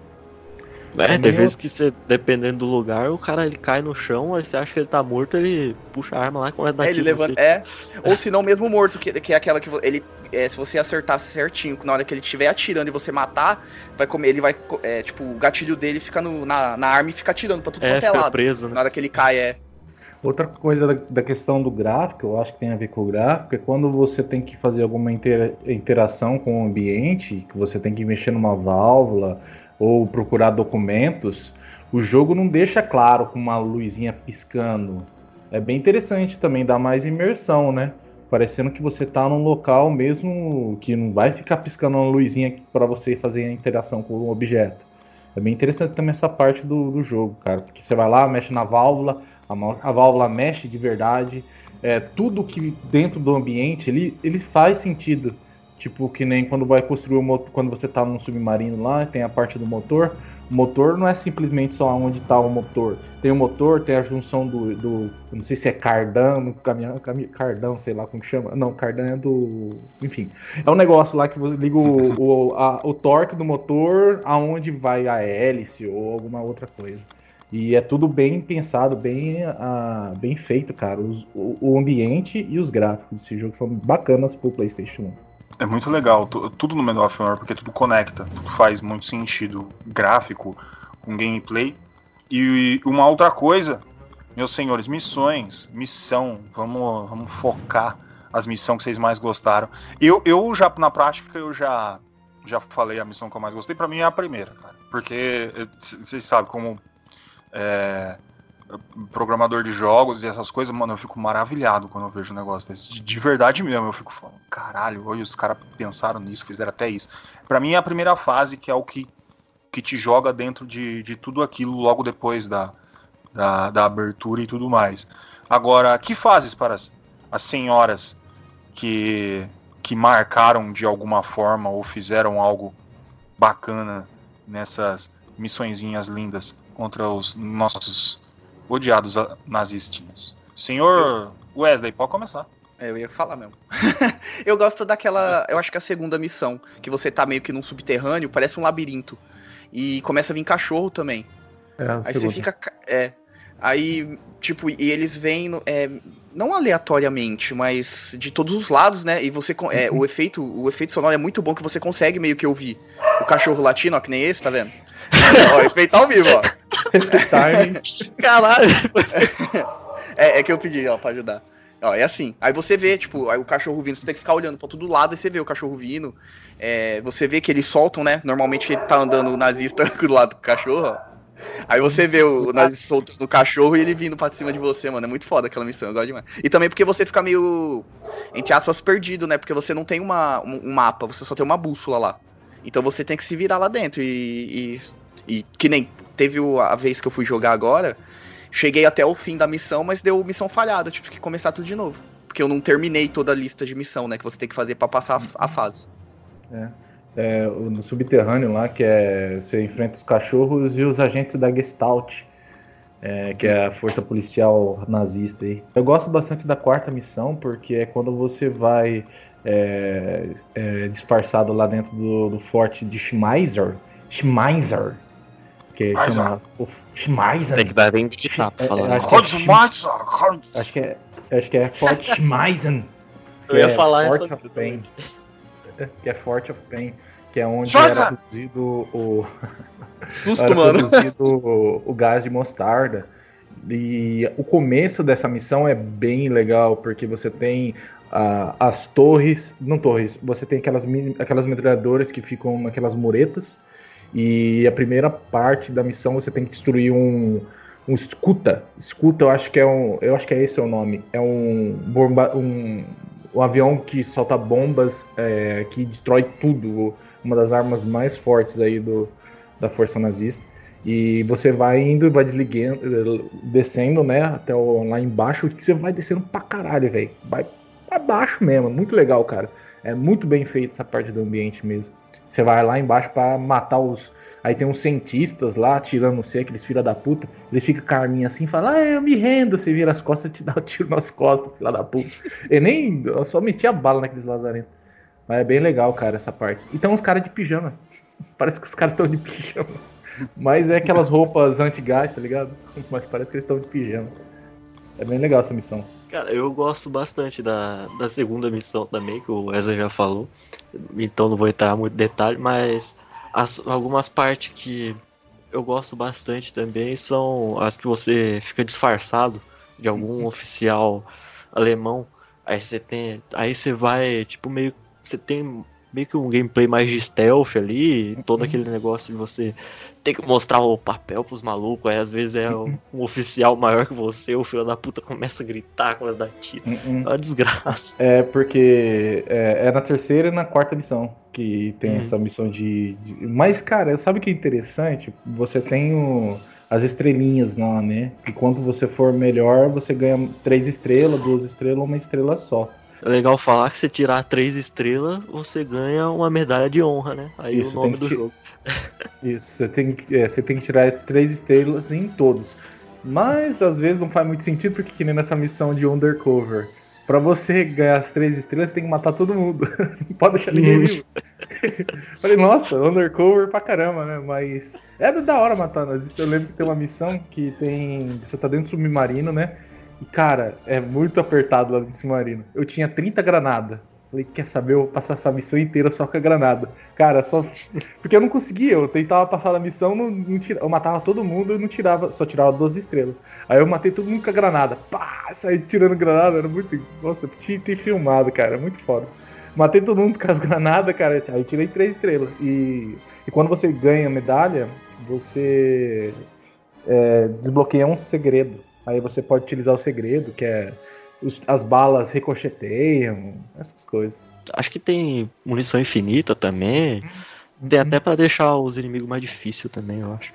É, Pra tem vezes que você, dependendo do lugar, o cara ele cai no chão, aí você acha que ele tá morto, ele puxa a arma lá e começa a dar É, ele levanta. você. É. Ou se não, mesmo morto, que, que é aquela que ele. é, se você acertar certinho, na hora que ele estiver atirando e você matar, vai comer. Ele vai. É, tipo, o gatilho dele fica no- na, na arma e fica atirando pra tudo É, quanto é lado. preso, né? Na hora que ele cai, é. Outra coisa da, da questão do gráfico, eu acho que tem a ver com o gráfico, é quando você tem que fazer alguma intera- interação com o ambiente, que você tem que mexer numa válvula ou procurar documentos, o jogo não deixa claro com uma luzinha piscando. É bem interessante também, dá mais imersão, né? Parecendo que você tá num local mesmo que não vai ficar piscando uma luzinha para você fazer a interação com o objeto. É bem interessante também essa parte do, do jogo, cara. Porque você vai lá, mexe na válvula, a, a válvula mexe de verdade. É, tudo que dentro do ambiente ele, ele faz sentido. Tipo, que nem quando vai construir o motor, quando você tá num submarino lá, tem a parte do motor. O motor não é simplesmente só onde tá o motor. Tem o motor, tem a junção do. do não sei se é cardan, caminhão, cami- cardão, sei lá como que chama. Não, cardan é do. Enfim. É um negócio lá que você liga o, o, a- o torque do motor aonde vai a hélice ou alguma outra coisa. E é tudo bem pensado, bem, ah, bem feito, cara. Os- o, o ambiente e os gráficos desse jogo são bacanas pro PlayStation 1. É muito legal, tu- tudo no of Honor, porque tudo conecta, tudo faz muito sentido gráfico com gameplay. E uma outra coisa, meus senhores, missões, missão, vamos, vamos focar as missões que vocês mais gostaram. Eu, eu já, na prática, eu já, já falei a missão que eu mais gostei, pra mim é a primeira, cara. Porque eh, vocês sabem como é, programador de jogos e essas coisas, mano, eu fico maravilhado quando eu vejo um negócio desse. De, de verdade mesmo, eu fico falando, caralho, olha, os caras pensaram nisso, fizeram até isso. Pra mim é a primeira fase que é o que, que te joga dentro de, de tudo aquilo logo depois da, da, da abertura e tudo mais. Agora, que fases para as, as senhoras que, que marcaram de alguma forma ou fizeram algo bacana nessas missõezinhas lindas contra os nossos odiados nazistinhas? Senhor Wesley, pode começar. É, eu ia falar mesmo. (laughs) eu gosto daquela. Eu acho que é a segunda missão, que você tá meio que num subterrâneo, parece um labirinto. E começa a vir cachorro também. É, Aí você segunda. fica. ca- É. Aí, tipo, e eles vêm. É, não aleatoriamente, mas de todos os lados, né? E você. É, o, efeito, o efeito sonoro é muito bom que você consegue meio que ouvir o cachorro latino, ó, que nem esse, tá vendo? Ó, efeito ao vivo, ó. Esse timing. Caralho! É, é que eu pedi, ó, pra ajudar. Ó, é assim. Aí você vê, tipo, aí o cachorro vindo, você tem que ficar olhando pra todo lado e você vê o cachorro vindo. É, você vê que eles soltam, né? Normalmente ele tá andando o nazista (laughs) do lado do cachorro, ó. Aí você vê o nazista soltando o cachorro e ele vindo pra cima de você, mano. É muito foda aquela missão, eu gosto demais. E também porque você fica meio, entre aspas, perdido, né? Porque você não tem uma, um, um mapa, você só tem uma bússola lá. Então você tem que se virar lá dentro. E, e, e que nem teve a vez que eu fui jogar agora. Cheguei até o fim da missão, mas deu missão falhada. Eu tive que começar tudo de novo. Porque eu não terminei toda a lista de missão, né? Que você tem que fazer pra passar a, a fase. É, o do subterrâneo lá, que é você enfrenta os cachorros e os agentes da Gestalt, é, que é a força policial nazista aí. Eu gosto bastante da quarta missão, porque é quando você vai é, é, disfarçado lá dentro do, do forte de Schmeiser. Schmeiser. Que Schmeiser. chama. o Schmeiser. Tem que dar bem de chato É, falando. é, Rod- Acho que é, acho que é Fort (laughs) Schmeisen. Eu ia é falar Fort essa of Pain. (laughs) Que é Fort of Pain. Que é onde Schmeiser! era produzido o, (laughs) Susto, era mano. produzido o, o gás de mostarda. E o começo dessa missão é bem legal, porque você tem ah, as torres, não torres, você tem aquelas, aquelas metralhadoras que ficam naquelas muretas. E a primeira parte da missão você tem que destruir um, um escuta. Escuta, eu acho que é um, eu acho que é esse o nome. É um bomba, um, um avião que solta bombas, é, que destrói tudo. Uma das armas mais fortes aí do, da força nazista. E você vai indo, vai desligando, descendo, né, até o, lá embaixo, você vai descendo pra caralho, velho. Vai pra baixo mesmo, muito legal, cara. É muito bem feito essa parte do ambiente mesmo. Você vai lá embaixo pra matar os. Aí tem uns cientistas lá tirando você, aqueles filha da puta. Eles ficam com a arminha assim e falam, ah, eu me rendo. Você vira as costas e te dá o tiro nas costas, filha da puta. Eu nem. Eu só metia bala naqueles lazarentos. Mas é bem legal, cara, essa parte. E tem uns caras de pijama. (laughs) Parece que os caras estão de pijama. Mas é aquelas roupas anti-gás, tá ligado? Mas parece que eles estão de pijama. É bem legal essa missão. Cara, eu gosto bastante da, da segunda missão também, que o Wesley já falou. Então não vou entrar muito em detalhe, mas as, algumas partes que eu gosto bastante também são as que você fica disfarçado de algum oficial alemão. Aí você tem. Aí você vai, tipo, meio. Você tem meio que um gameplay mais de stealth ali, todo aquele negócio de você ter que mostrar o papel pros malucos, aí às vezes é um, um oficial maior que você, o filho da puta começa a gritar, começa a dar tiro. É uma desgraça. É porque é, é na terceira e na quarta missão que tem Uhum. essa missão de, de- Mas, cara, sabe o que é interessante? Você tem o- as estrelinhas lá, né? E quando você for melhor, você ganha três estrelas, duas estrelas, uma estrela só. É legal falar que se tirar três estrelas, você ganha uma medalha de honra, né? Aí Isso, o nome do que- jogo. (laughs) Isso, você tem, que- é, você tem que tirar três estrelas em todos. Mas às vezes não faz muito sentido, porque que nem nessa missão de Undercover. Pra você ganhar as três estrelas, você tem que matar todo mundo. (laughs) Não pode deixar ninguém vivo. (laughs) Falei, nossa, Undercover pra caramba, né? Mas é da hora matar. Vezes Eu lembro que tem uma missão que tem. Você tá dentro do submarino, né? E cara, é muito apertado lá do submarino. Eu tinha 30 granadas. Falei, quer saber? Eu vou passar essa missão inteira só com a granada. Cara, só. (laughs) Porque eu não conseguia, eu tentava passar a missão, não, não tira... eu matava todo mundo e não tirava, só tirava 12 estrelas. Aí eu matei todo mundo com a granada. Pá, saí tirando granada, era muito. Nossa, eu tinha ter filmado, cara, muito foda. Matei todo mundo com as (laughs) granadas, cara, aí tirei 3 estrelas. E, e quando você ganha medalha, você é, desbloqueia um segredo. Aí você pode utilizar o segredo, que é os- as balas ricocheteiam, essas coisas. Acho que tem munição infinita também. Tem até pra deixar os inimigos mais difíceis também, eu acho.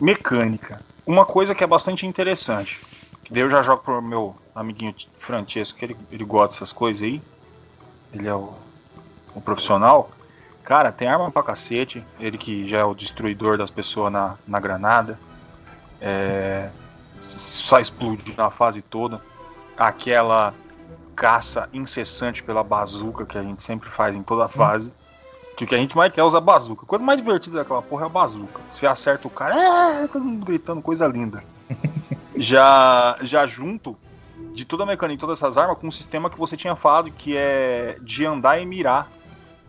Mecânica. Uma coisa que é bastante interessante. Daí eu já jogo pro meu amiguinho Francesco, que ele, ele gosta dessas coisas aí. Ele é o, o profissional. Cara, tem arma pra cacete. Ele que já é o destruidor das pessoas na, na granada. É, só explode na fase toda. Aquela caça incessante pela bazuca que a gente sempre faz em toda a fase. Que o que a gente mais quer é usar bazuca. A coisa mais divertida daquela porra é a bazuca. Você acerta o cara, é, todo mundo gritando, coisa linda. (laughs) já, já junto de toda a mecânica e todas essas armas com um sistema que você tinha falado que é de andar e mirar,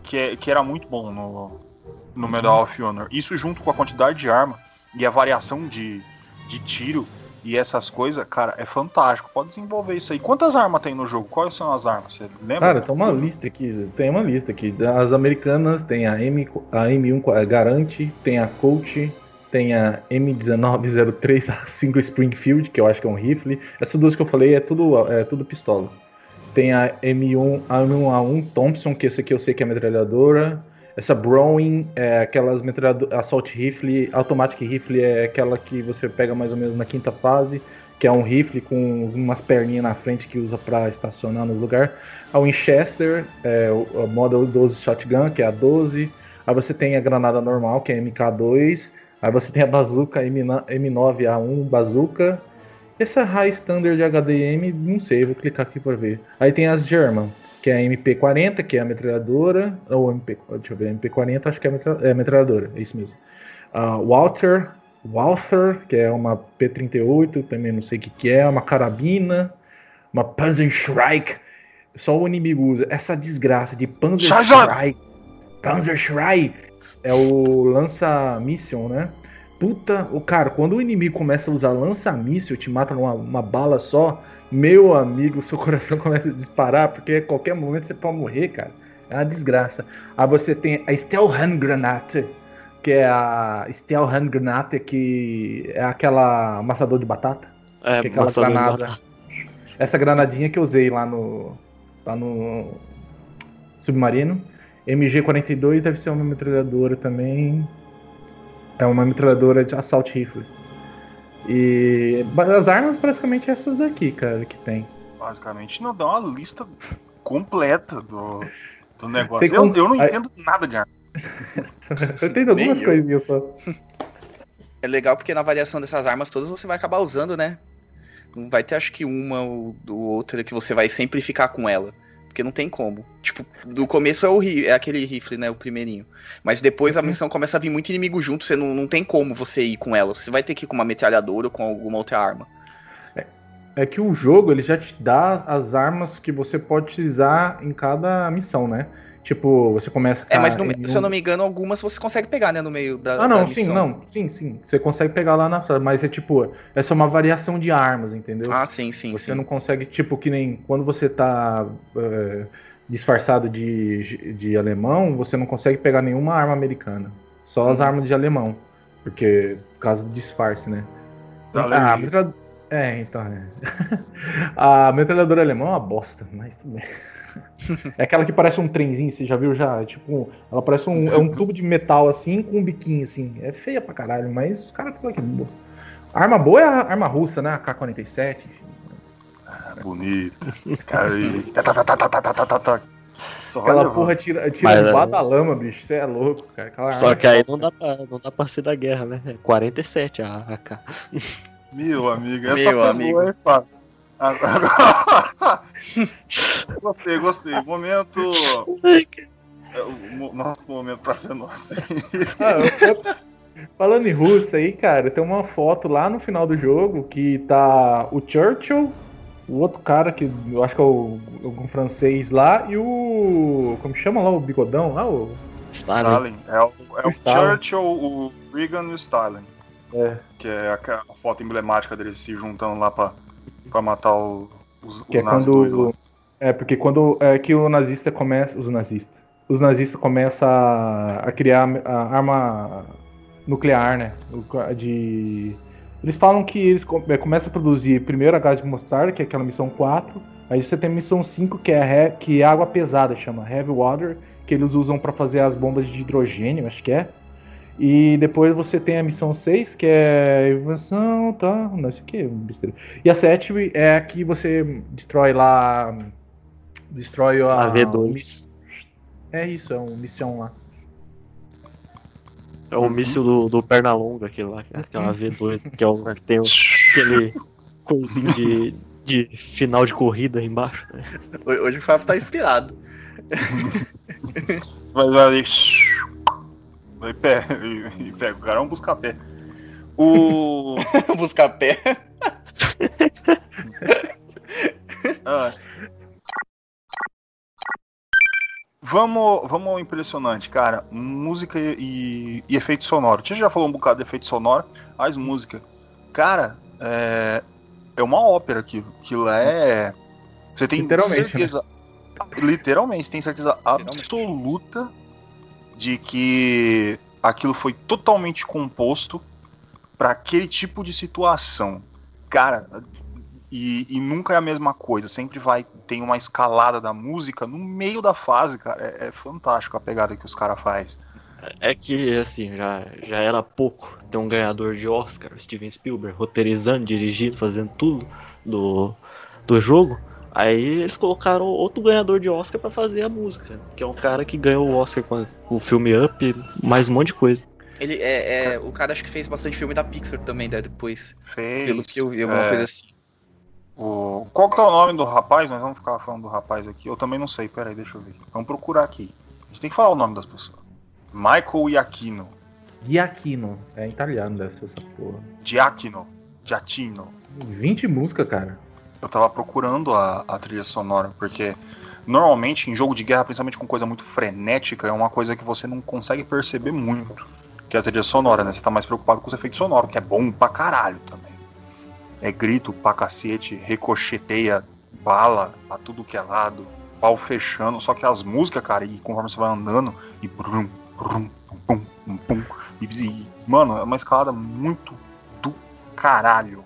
que, é, que era muito bom no, no Medal of Honor. Isso junto com a quantidade de arma e a variação de, de tiro e essas coisas, cara, é fantástico. Pode desenvolver isso aí. Quantas armas tem no jogo? Quais são as armas? Você lembra? Cara, tem uma lista aqui, tem uma lista aqui. As americanas tem a, M, a M1 Garante, tem a Colt, tem a M1903, (laughs) a Single Springfield, que eu acho que é um rifle. Essas duas que eu falei é tudo, é tudo pistola. Tem a M1, a M1A1 Thompson, que esse aqui eu sei que é metralhadora. Essa Browning é aquelas metralhadoras, Assault Rifle, Automatic Rifle é aquela que você pega mais ou menos na quinta fase, que é um rifle com umas perninhas na frente que usa para estacionar no lugar. A Winchester, é o Model 12 Shotgun, que é a 12. Aí você tem a granada normal, que é a MK2. Aí você tem a bazuca M9A1 Bazooka. Essa High Standard HDM, não sei, vou clicar aqui para ver. Aí tem as German, que é a MP40, que é a metralhadora. Ou MP, deixa eu ver, MP40 acho que é a metra- é a metralhadora, é isso mesmo. A Walter, Walther, que é uma P38, também não sei o que, que é, uma carabina, uma Panzerschreik. Só o inimigo usa. Essa desgraça de Panzerschreik. Panzerschreik é o lança-míssil, né? Puta, o cara, quando o inimigo começa a usar lança-míssil, te mata numa uma bala só, meu amigo, seu (laughs) coração começa a disparar, porque a qualquer momento você pode morrer, cara. É uma desgraça. Aí você tem a Stealth Hand Granate, que é a Stealth Hand Granate, que é aquela amassador de batata. É, que é aquela granada. Essa granadinha que eu usei lá no. lá no. Submarino. MG42 deve ser uma metralhadora também. É uma metralhadora de assault rifle. E as armas praticamente essas daqui, cara, que tem. Basicamente, não dá uma lista completa do, do negócio. Eu, eu não entendo nada de arma. (laughs) Eu tenho algumas eu. coisinhas só. É legal porque na variação dessas armas todas você vai acabar usando, né? Não vai ter acho que uma ou ou outra que você vai sempre ficar com ela. Porque não tem como. Tipo, no começo é, o, é aquele rifle, né? O primeirinho. Mas depois a Uhum. missão começa a vir muito inimigo junto, você não, não tem como você ir com ela. Você vai ter que ir com uma metralhadora ou com alguma outra arma. É que o jogo ele já te dá as armas que você pode utilizar em cada missão, né? Tipo, você começa. É, mas com- no- se eu não me engano, algumas você consegue pegar, né? No meio da. Ah, não, da sim, não, sim, sim. Você consegue pegar lá na. Mas é tipo, é só uma variação de armas, entendeu? Ah, sim, sim. você sim. não consegue, tipo, que nem quando você tá é, disfarçado de, de alemão, você não consegue pegar nenhuma arma americana. Só as Uhum. armas de alemão. Porque, por causa do disfarce, né? Ah, a metralha- É, então. É. (laughs) a metralhadora alemã é uma bosta, mas tudo bem. (laughs) É aquela que parece um trenzinho, você já viu já? É tipo, ela parece um, é um tubo de metal assim, com um biquinho assim. É feia pra caralho, mas os caras ficam aqui. boa arma boa é a arma russa, né? A K-47. Ah, bonito. Cara, tá tá tá, tá, tá, tá, Só Aquela porra tira, tira mas, é- da lama, bicho. Você é louco, cara. Aquela só que aí é não dá, pra, não dá pra ser da guerra, né? É 47 a AK. Meu amigo, essa Meu amigo. é fácil. Agora... (laughs) gostei, gostei. Momento. é, o Nosso momento pra ser nosso. Ah, eu- Falando em russo aí, cara, tem uma foto lá no final do jogo que tá o Churchill, o outro cara que eu acho que é o, o francês lá, e o. Como chama lá o bigodão? lá o. Stalin. É o, é o Stalin. Churchill, o Reagan e o Stalin. É, Que é a, a foto emblemática deles se juntando lá pra, pra matar o- os, que é os lá. quando. É, porque quando é que o nazista começa. Os nazistas. Os nazistas começam a, a criar a arma nuclear, né? De. Eles falam que eles é, começam a produzir primeiro a gás de mostarda, que é aquela missão 4. Aí você tem a missão 5, que é, que é água pesada, chama Heavy Water, que eles usam para fazer as bombas de hidrogênio, acho que é. E depois você tem a missão 6, que é invenção, tá? Não sei o que, besteira. E a 7 é a que você destrói lá. Destrói a. A V2. É isso, é um missão lá. É o míssil do, do Pernalonga, aquele lá, aquela V2, que é o que tem o- aquele coisinho de, de final de corrida aí embaixo. Né? Ho- Hoje o Fábio tá inspirado. (laughs) (laughs) Mas vai ali. Vai pé, e, e pega o cara, vamos buscar pé. O. (laughs) Buscar pé. (laughs) Ah. Vamos, vamos ao impressionante, cara. Música e, e efeito sonoro. A gente já falou um bocado de efeito sonoro, mas música. Cara, é, é uma ópera aquilo. Aquilo é. Você tem Literalmente, né? certeza. Literalmente, tem certeza absoluta de que aquilo foi totalmente composto para aquele tipo de situação. Cara, e, e nunca é a mesma coisa, sempre vai tem uma escalada da música no meio da fase, cara. É, é fantástico a pegada que os caras faz. É que, assim, já, já era pouco ter um ganhador de Oscar, Steven Spielberg, roteirizando, dirigindo, fazendo tudo do, do jogo. Aí eles colocaram outro ganhador de Oscar pra fazer a música, que é um cara que ganhou o Oscar com o filme Up, mais um monte de coisa. Ele é, é- O cara acho que fez bastante filme da Pixar também, né, depois. Fez. Pelo que eu vi, alguma é, coisa assim. o, qual que é o nome do rapaz? Nós vamos ficar falando do rapaz aqui. Eu também não sei, peraí, deixa eu ver. Vamos procurar aqui. A gente tem que falar o nome das pessoas. Michael Iacchino. Giacchino. É italiano dessa essa porra. Giacchino. Giacchino. 20 músicas, cara. Eu tava procurando a, a trilha sonora, porque normalmente em jogo de guerra, principalmente com coisa muito frenética, é uma coisa que você não consegue perceber muito. Que é a trilha sonora, né? Você tá mais preocupado com os efeitos sonoros, que é bom pra caralho também. É grito pra cacete, ricocheteia, bala pra tudo que é lado, pau fechando, só que as músicas, cara, e conforme você vai andando, e brum, brum, pum, pum, pum, e, e, mano, é uma escalada muito do caralho.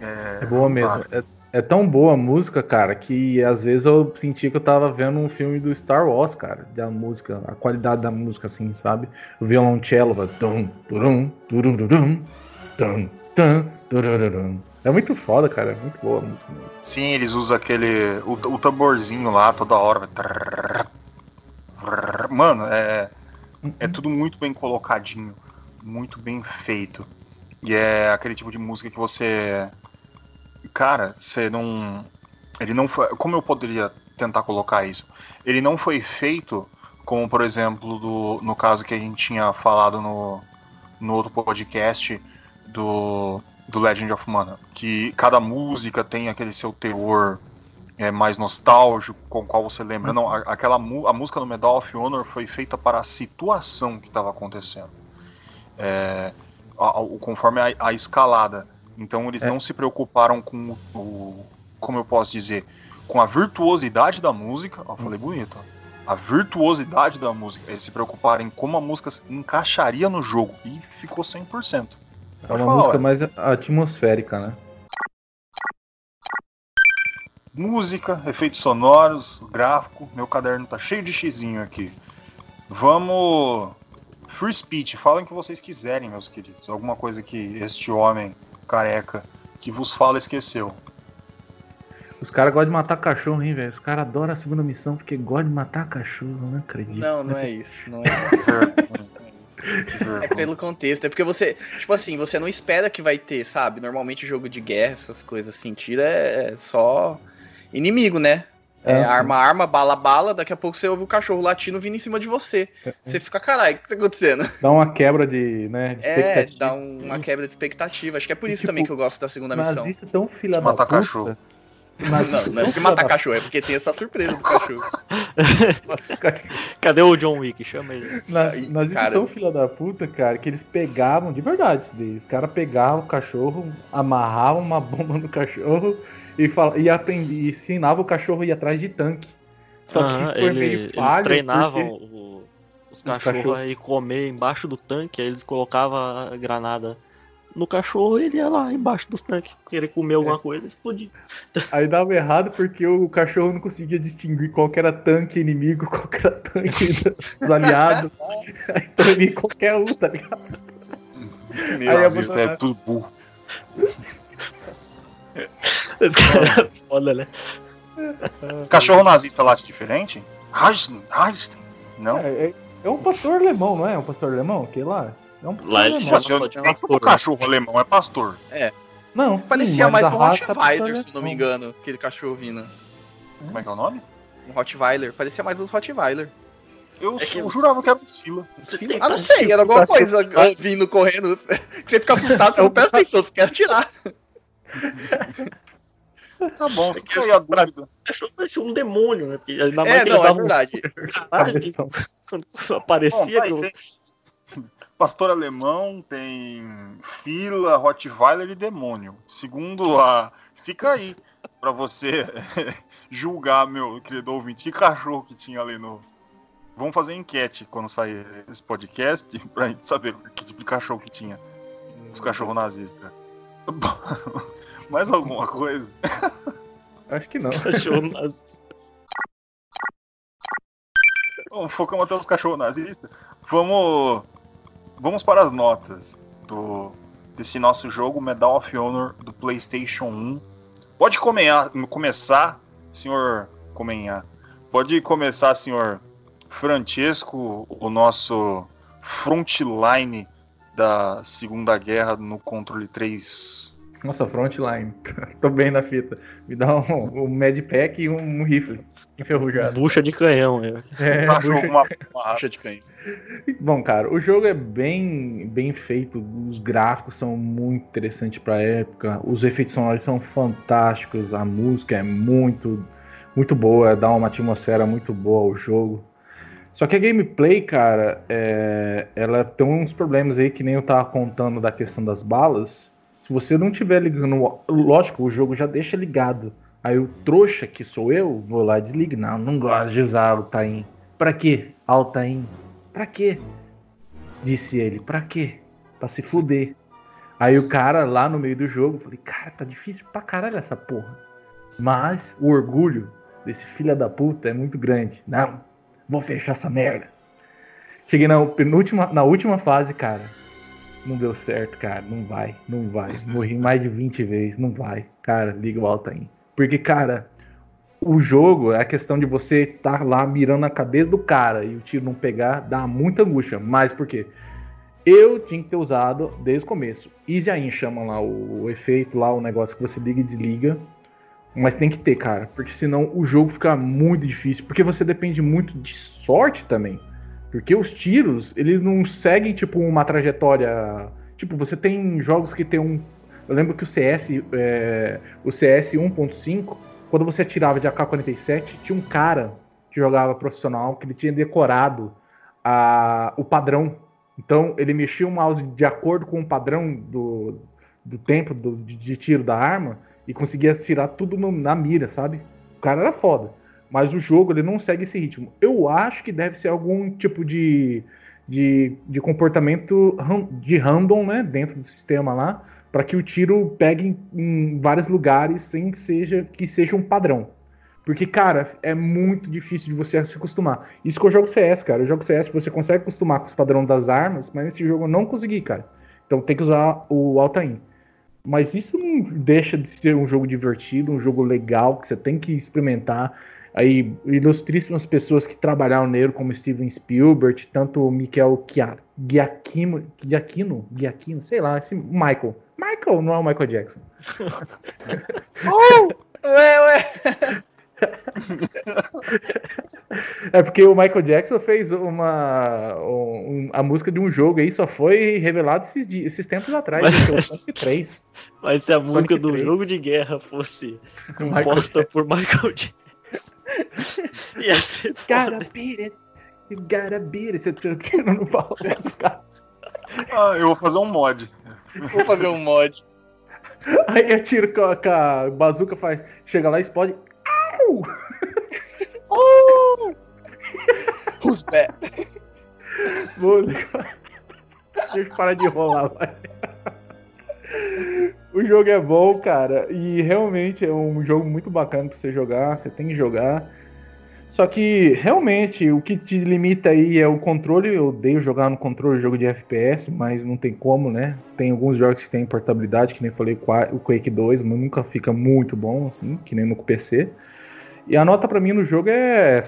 É, É boa mesmo. É, é tão boa a música, cara, que às vezes eu senti que eu tava vendo um filme do Star Wars, cara, da música, a qualidade da música, assim, sabe? O violoncelo vai. Tum, turum, turum, turum, tum, tum, turururum. É muito foda, cara. É muito boa a música. mesmo. Sim, eles usam aquele. O, o tamborzinho lá toda hora. Mano, é, é tudo muito bem colocadinho. Muito bem feito. E é aquele tipo de música que você. Cara, você não. Ele não foi. Como eu poderia tentar colocar isso. Ele não foi feito como, por exemplo, do, no caso que a gente tinha falado no, no outro podcast do, do Legend of Mana, que cada música tem aquele seu teor é, mais nostálgico, com o qual você lembra. Não, a, aquela a música do Medal of Honor foi feita para a situação que estava acontecendo. É, a, a, conforme a, a, escalada. Então eles é. não se preocuparam com o, como eu posso dizer, com a virtuosidade da música. Ó, falei bonito. A virtuosidade da música. Eles se preocuparam em como a música encaixaria no jogo. E ficou 100%. É uma falar, música mais atmosférica, né? Música, efeitos sonoros, gráfico. Meu caderno tá cheio de xizinho aqui. Vamos. Free speech, falem o que vocês quiserem, meus queridos. Alguma coisa que este homem careca que vos fala esqueceu. Os caras gostam de matar cachorro, hein, velho? Os caras adoram a segunda missão porque gostam de matar cachorro, não acredito. Não, não (laughs) é isso. Não é isso. É pelo contexto, é porque você, tipo assim, você não espera que vai ter, sabe? Normalmente jogo de guerra, essas coisas assim, tira é só inimigo, né? É, é arma, arma, bala, bala, daqui a pouco você ouve o cachorro latindo vindo em cima de você. É, é. Você fica, caralho, o que tá acontecendo? Dá uma quebra de, né, de É, dá um, uma quebra de expectativa. Acho que é por isso tipo, também que eu gosto da segunda missão. Nazista tão filha da matar puta. cachorro. Mas não, não é porque matar cachorro, é porque tem essa surpresa do cachorro. (laughs) Cadê o John Wick? Chama ele. Nas, nós cara... tão filha da puta, cara, que eles pegavam, de verdade isso daí. Os caras pegavam o cachorro, amarravam uma bomba no cachorro e, fala, e, aprendi, e ensinava o cachorro a ir atrás de tanque. Só que foi ele, meio falho. Eles treinavam porque... o, os, cachorros, cachorros a ir comer embaixo do tanque, aí eles colocavam a granada no cachorro, ele ia lá embaixo dos tanques, querer comer alguma é. coisa, explodir. Aí dava errado porque o cachorro não conseguia distinguir qual era tanque inimigo, (laughs) qual era tanque dos aliados. (laughs) então ele ia qualquer um, tá ligado? Meu, Aí isso é tudo burro. Foda, né? Cachorro nazista late diferente? Einstein, Einstein. Não? É, é, é, um pastor alemão, não é? Um pastor alemão? Que lá? É um pastor lá alemão. É cachorro alemão é pastor. É. Não, parecia sim, mais um Rottweiler, se não me engano, aquele cachorro vindo. Como é que é o nome? Um Rottweiler. Parecia mais um Rottweiler. Eu, é eu jurava que era um fila. Ah, não sei, era alguma coisa vindo correndo. (laughs) Você fica assustado, você não presta atenção, você quer tirar. (laughs) Tá bom, é fica aí a dúvida. Achou que parecia um demônio, né? Porque, mais é, não, é verdade. Quando (laughs) aparecia. Bom, pai, tem... Pastor alemão, tem fila, Rottweiler e demônio. Segundo a. Fica aí para você (laughs) julgar, meu querido ouvinte, que cachorro que tinha ali no. Vamos fazer enquete quando sair esse podcast (laughs) pra gente saber que tipo de cachorro que tinha. Os cachorros nazistas. Mais alguma coisa? Acho que não. (laughs) Cachorro nazista. Bom, focamos até os cachorros nazistas. Vamos, vamos para as notas do desse nosso jogo Medal of Honor do PlayStation 1. Pode comenhar, começar, senhor Comenhar. Pode começar, senhor Francesco, o nosso frontline da Segunda Guerra no controle 3. Nossa, frontline. (laughs) Tô bem na fita. Me dá um, um medpack e um, um rifle enferrujado. Bucha de canhão. É, é bucha... Uma, uma bucha de canhão. Bom, cara, o jogo é bem, bem feito, os gráficos são muito interessantes para a época, os efeitos sonoros são fantásticos, a música é muito, muito boa, dá uma atmosfera muito boa ao jogo. Só que a gameplay, cara, é, ela tem uns problemas aí que nem eu tava contando da questão das balas. Se você não tiver ligando, lógico, o jogo já deixa ligado. Aí o trouxa que sou eu, vou lá e. Não, não gosto de usar Altair. Pra quê? Altair. Pra quê? Disse ele. Pra quê? Pra se fuder. Aí o cara lá no meio do jogo, falei, cara, tá difícil pra caralho essa porra. Mas o orgulho desse filho da puta é muito grande. Não, vou fechar essa merda. Cheguei na penúltima, na última fase, cara. Não deu certo, cara. Não vai, não vai. Morri mais de 20 vezes, não vai. Cara, liga o Altair. Porque, cara, o jogo é a questão de você estar tá lá mirando na cabeça do cara e o tiro não pegar, dá muita angústia. Mas por quê? Eu tinha que ter usado desde o começo. Easy Aim chama lá o, o efeito, lá o negócio que você liga e desliga Mas tem que ter, cara. Porque senão o jogo fica muito difícil. Porque você depende muito de sorte também. Porque os tiros, eles não seguem, tipo, uma trajetória. Tipo, você tem jogos que tem um. Eu lembro que o CS, é... o CS 1.5, quando você atirava de AK-47, tinha um cara que jogava profissional que ele tinha decorado a... o padrão. Então, ele mexia o mouse de acordo com o padrão do, do tempo do... de tiro da arma e conseguia tirar tudo na mira, sabe? O cara era foda. Mas o jogo ele não segue esse ritmo. Eu acho que deve ser algum tipo de, de, de comportamento de random, né? Dentro do sistema lá, para que o tiro pegue em, em vários lugares sem que seja, que seja um padrão. Porque, cara, é muito difícil de você se acostumar. Isso que eu jogo CS, cara. Eu jogo CS, você consegue acostumar com os padrões das armas, mas nesse jogo eu não consegui, cara. Então tem que usar o Altair. Mas isso não deixa de ser um jogo divertido, um jogo legal, que você tem que experimentar. Aí, ilustríssimas pessoas que trabalharam nele, como Steven Spielberg, tanto o Michael Giacchino, Giacchino, Giacchino, sei lá, esse Michael. Michael, não é o Michael Jackson. (laughs) oh! Ué, ué! é porque o Michael Jackson fez uma um, a música de um jogo aí só foi revelado esses, esses tempos atrás, mas, Sonic 3. Mas se a Sonic música 3. do jogo de guerra fosse (laughs) composta por Michael Jackson, (laughs) ia ser Gotta beat it, you gotta beat it. Você tá querendo falar dos caras. Ah, eu vou fazer um mod. Vou fazer um mod. Aí atira com a, com a bazuca, faz, chega lá e explode. (laughs) Oh! Who's that? Deixa eu parar de rolar, vai. O jogo é bom, cara, e realmente é um jogo muito bacana pra você jogar, você tem que jogar. Só que realmente o que te limita aí é o controle. Eu odeio jogar no controle jogo de FPS, mas não tem como, né? Tem alguns jogos que tem portabilidade, que nem falei o Quake 2, mas nunca fica muito bom, assim, que nem no PC. E a nota para mim no jogo é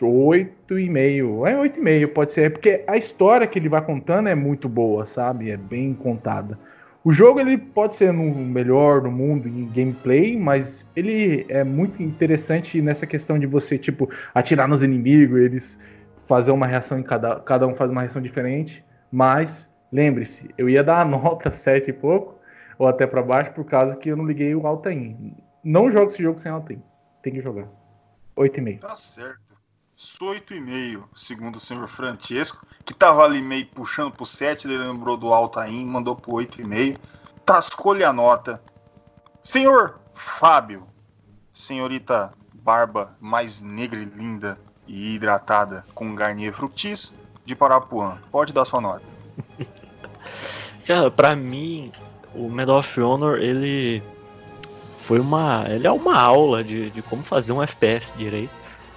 8,5. É 8,5, pode ser. Porque a história que ele vai contando é muito boa, sabe? É bem contada. O jogo ele pode ser no melhor do mundo em gameplay, mas ele é muito interessante nessa questão de você, tipo, atirar nos inimigos, eles fazer uma reação em cada. Cada um faz uma reação diferente. Mas, lembre-se, eu ia dar a nota 7 e pouco, ou até para baixo, por causa que eu não liguei o Altair. Não jogo esse jogo sem Altair. Tem que jogar. 8,5. Tá certo. Sou 8,5, segundo o senhor Francesco, que tava ali meio puxando pro 7, ele lembrou do Altair, mandou pro 8,5. Tascou-lhe a nota. Senhor Fábio, senhorita barba mais negra e linda e hidratada com Garnier Fructis de Parapuã, pode dar sua nota. (laughs) Cara, pra mim, o Medal of Honor, ele foi uma. Ele é uma aula de, de como fazer um FPS direito.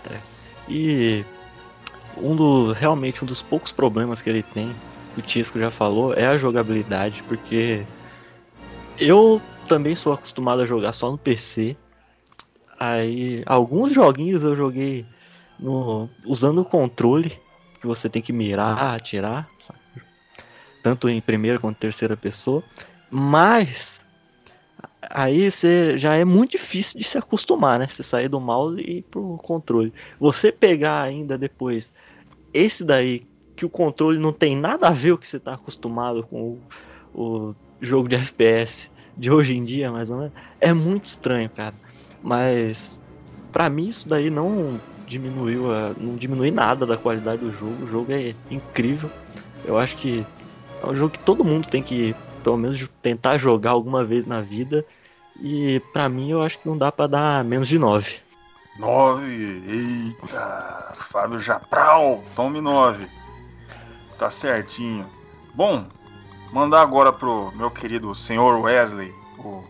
Né? E um do, realmente um dos poucos problemas que ele tem, o Tisco já falou, é a jogabilidade, porque eu também sou acostumado a jogar só no PC. Aí alguns joguinhos eu joguei no, usando o controle, que você tem que mirar, atirar, sabe? tanto em primeira quanto em terceira pessoa. Mas aí você já é muito difícil de se acostumar, né? Você sair do mouse e ir pro controle. Você pegar ainda depois esse daí, que o controle não tem nada a ver o que você tá acostumado com o, o jogo de FPS de hoje em dia, mais ou menos, é muito estranho, cara. Mas para mim isso daí não diminuiu, a, não diminui nada da qualidade do jogo. O jogo é incrível. Eu acho que é um jogo que todo mundo tem que pelo menos tentar jogar alguma vez na vida. E para mim eu acho que não dá para dar menos de 9. 9? Eita! Fábio Japral, tome 9. Tá certinho. Bom, mandar agora pro meu querido senhor Wesley, o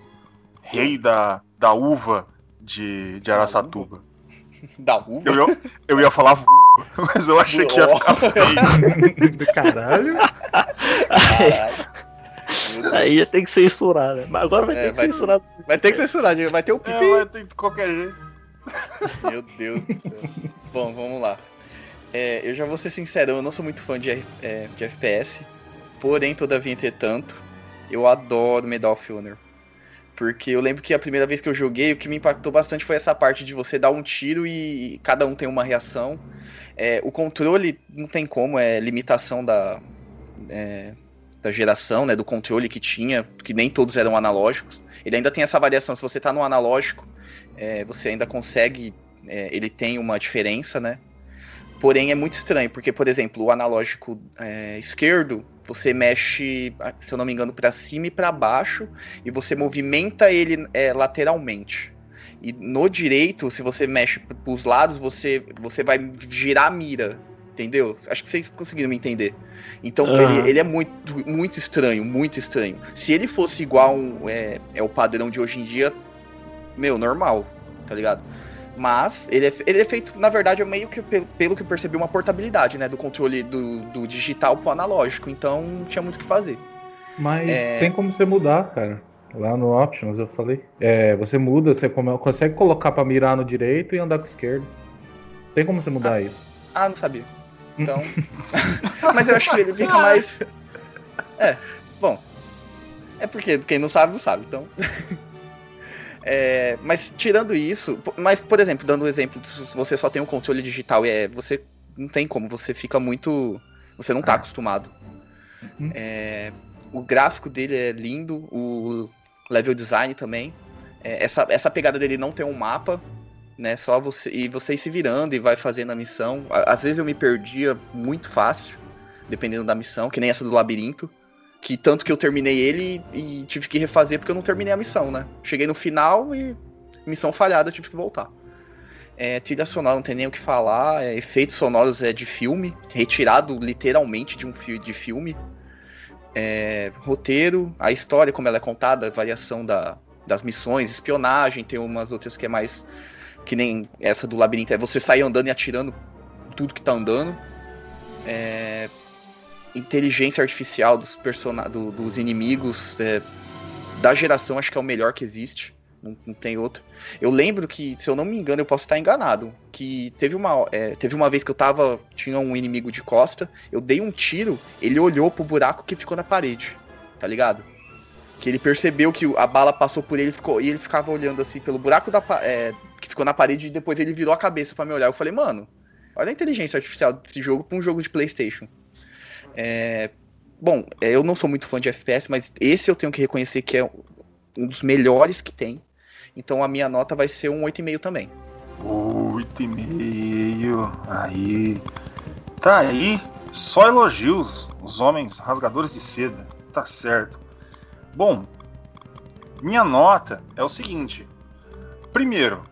rei da, da uva de, de Araçatuba. (laughs) Da uva? Eu ia, eu ia falar mas eu achei que ia ficar feio. (laughs) Caralho. Caralho. Aí ia ter que censurar, né? Mas agora vai é, ter que vai, censurar. Vai ter que censurar, vai ter o pipi. É, vai ter de qualquer jeito. (laughs) Meu Deus do céu. Bom, vamos lá. É, eu já vou ser sincero, eu não sou muito fã de, é, de FPS. Porém, todavia, entretanto, eu adoro Medal of Honor. Porque eu lembro que a primeira vez que eu joguei, o que me impactou bastante foi essa parte de você dar um tiro e cada um tem uma reação. É, o controle não tem como, é limitação da, é, da geração, né? Do controle que tinha, que nem todos eram analógicos. Ele ainda tem essa variação, se você tá no analógico, é, você ainda consegue. é, ele tem uma diferença, né? Porém, é muito estranho, porque, por exemplo, o analógico é, esquerdo, você mexe, se eu não me engano, para cima e para baixo, e você movimenta ele é, lateralmente. E no direito, se você mexe para os lados, você, você vai girar a mira, entendeu? Acho que vocês conseguiram me entender. Então, Aham. ele, ele é muito, muito estranho, muito estranho. Se ele fosse igual um, é, é o padrão de hoje em dia, meu, normal, tá ligado? Mas ele é, ele é feito, na verdade, é meio que, pelo, que eu percebi, uma portabilidade, né? Do controle do, do digital pro analógico. Então não tinha muito o que fazer. Mas É. tem como você mudar, cara. Lá no Options eu falei. É, você muda, você consegue colocar pra mirar no direito e andar com o esquerdo. Tem como você mudar isso. Ah, não sabia. Então. (laughs) Mas eu acho que ele fica mais. É, bom. É porque quem não sabe, não sabe, então. (laughs) É, mas tirando isso, mas por exemplo, dando um exemplo, se você só tem um controle digital e é, você não tem como, você fica muito. Você não tá Ah. acostumado. Uhum. É, o gráfico dele é lindo, o level design também. É, essa, essa pegada dele não tem um mapa, né? Só você e você ir se virando e vai fazendo a missão. Às vezes eu me perdia muito fácil, dependendo da missão, que nem essa do labirinto. Que tanto que eu terminei ele e, e tive que refazer porque eu não terminei a missão, né? Cheguei no final e missão falhada, tive que voltar. É, trilha sonora não tem nem o que falar, é, efeitos sonoros é de filme, retirado literalmente de um filme de filme. É, roteiro, a história como ela é contada, a variação da, das missões, espionagem, tem umas outras que é mais que nem essa do labirinto, é você sair andando e atirando tudo que tá andando. É, inteligência artificial dos, persona do- dos inimigos é, da geração, acho que é o melhor que existe. Não, não tem outro. Eu lembro que, se eu não me engano, eu posso estar enganado. Que teve uma, é, teve uma vez que eu tava. Tinha um inimigo de costa, eu dei um tiro, ele olhou pro buraco que ficou na parede. Tá ligado? Que ele percebeu que a bala passou por ele ficou, e ele ficava olhando assim pelo buraco da, é, que ficou na parede e depois ele virou a cabeça pra me olhar. Eu falei, mano, olha a inteligência artificial desse jogo pra um jogo de PlayStation. É, bom, é, eu não sou muito fã de FPS, mas esse eu tenho que reconhecer que é um dos melhores que tem. Então a minha nota vai ser um 8,5 também. Oito e meio. Aí. Tá aí. Só elogios. Os homens rasgadores de seda. Tá certo. Bom, minha nota é o seguinte. Primeiro,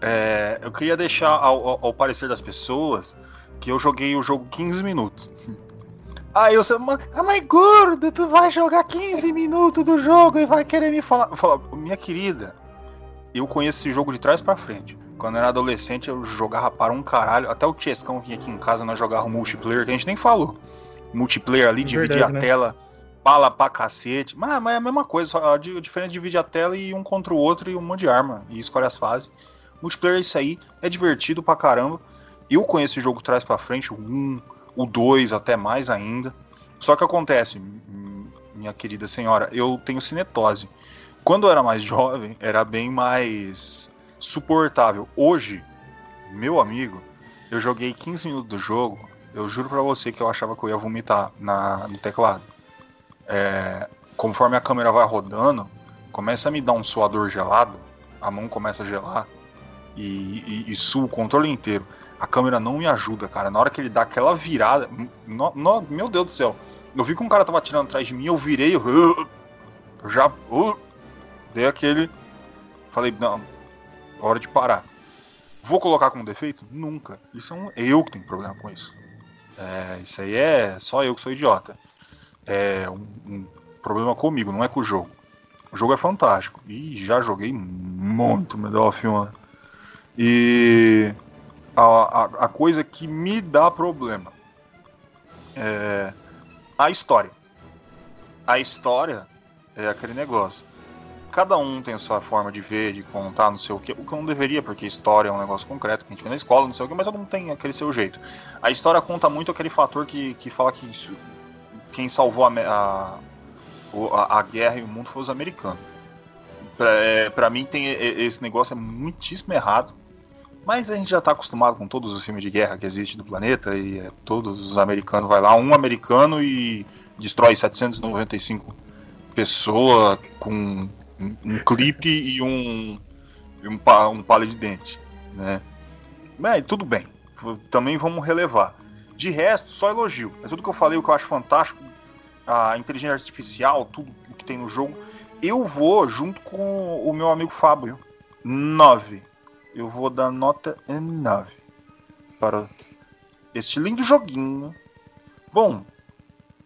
é, eu queria deixar ao, ao- ao parecer das pessoas que eu joguei o jogo 15 minutos. (laughs) Aí eu sei, ah, mas gordo, tu vai jogar 15 minutos do jogo e vai querer me falar. Eu falo, minha querida, eu conheço esse jogo de trás pra frente. Quando eu era adolescente, eu jogava para um caralho. Até o Chescão vinha aqui em casa, nós jogávamos multiplayer, que a gente nem falou. Multiplayer ali, É dividir a né? tela, bala pra cacete. Mas, mas é a mesma coisa, só a di- a diferença é dividir a tela e um contra o outro e um monte de arma. E escolhe as fases. Multiplayer é isso aí, é divertido pra caramba. Eu conheço esse jogo trás pra frente, o 1, o 2, até mais ainda. Só que acontece, minha querida senhora, eu tenho cinetose. Quando eu era mais (laughs) jovem, era bem mais suportável. Hoje, meu amigo, eu joguei 15 minutos do jogo, eu juro pra você que eu achava que eu ia vomitar na, no teclado. É, conforme a câmera vai rodando, começa a me dar um suador gelado, a mão começa a gelar e, e, e sua o controle inteiro. A câmera não me ajuda, cara. Na hora que ele dá aquela virada. no- no- meu Deus do céu. Eu vi que um cara tava tirando atrás de mim, eu virei, eu, eu já uh, dei aquele. Falei, não, hora de parar. Vou colocar como defeito? Nunca. Isso é um, eu que tenho problema com isso. É, isso aí é só eu que sou idiota. É um, um problema comigo, não é com o jogo. O jogo é fantástico. E já joguei muito Medal of Honor. E a, a, a coisa que me dá problema é a história. A história é aquele negócio. Cada um tem a sua forma de ver, de contar, não sei o que. O que não deveria, porque história é um negócio concreto que a gente vê na escola, não sei o que, mas todo mundo tem aquele seu jeito. A história conta muito aquele fator que, que fala que isso- quem salvou a, a, a, a guerra e o mundo foi os americanos. Pra, é, mim tem esse negócio é muitíssimo errado. Mas a gente já tá acostumado com todos os filmes de guerra que existem do planeta e é, todos os americanos vai lá, um americano e destrói 795 pessoas com um, um clipe e um um, um palho de dente, né? Mas tudo bem. Também vamos relevar. De resto, só elogio. É tudo que eu falei, o que eu acho fantástico, a inteligência artificial, tudo que tem no jogo. Eu vou junto com o meu amigo Fábio. 9. Eu vou dar nota 9 para este lindo joguinho. Bom,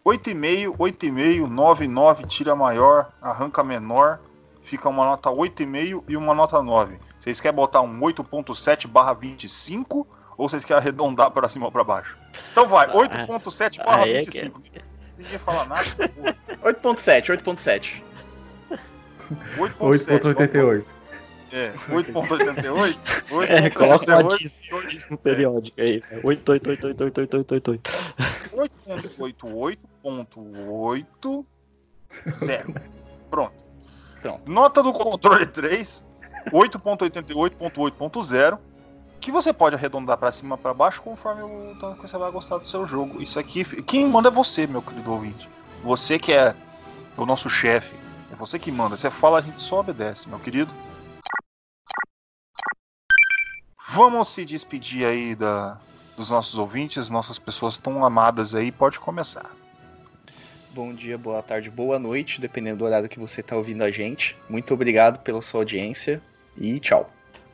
8,5, 8,5, 9, 9, tira maior, arranca menor, fica uma nota 8,5 e uma nota 9. Vocês querem botar um 8.7 barra 25 ou vocês querem arredondar para cima ou para baixo? Então vai, 8.7 barra 25. É Ninguém fala nada. 8.7, 8.7. 8.88. É, 8.88? É, coloca uma disco periódica aí. 8.88.88.8.80. Pronto. Então, nota do controle 3, 8.88.8.0, que você pode arredondar para cima para baixo conforme o tanto que você vai gostar do seu jogo. Isso aqui, quem manda é você, meu querido ouvinte. Você que é o nosso chefe. É você que manda. Você fala, a gente só obedece, meu querido. Vamos se despedir aí da, dos nossos ouvintes, nossas pessoas tão amadas aí. Pode começar. Bom dia, boa tarde, boa noite, dependendo do horário que você está ouvindo a gente. Muito obrigado pela sua audiência e tchau.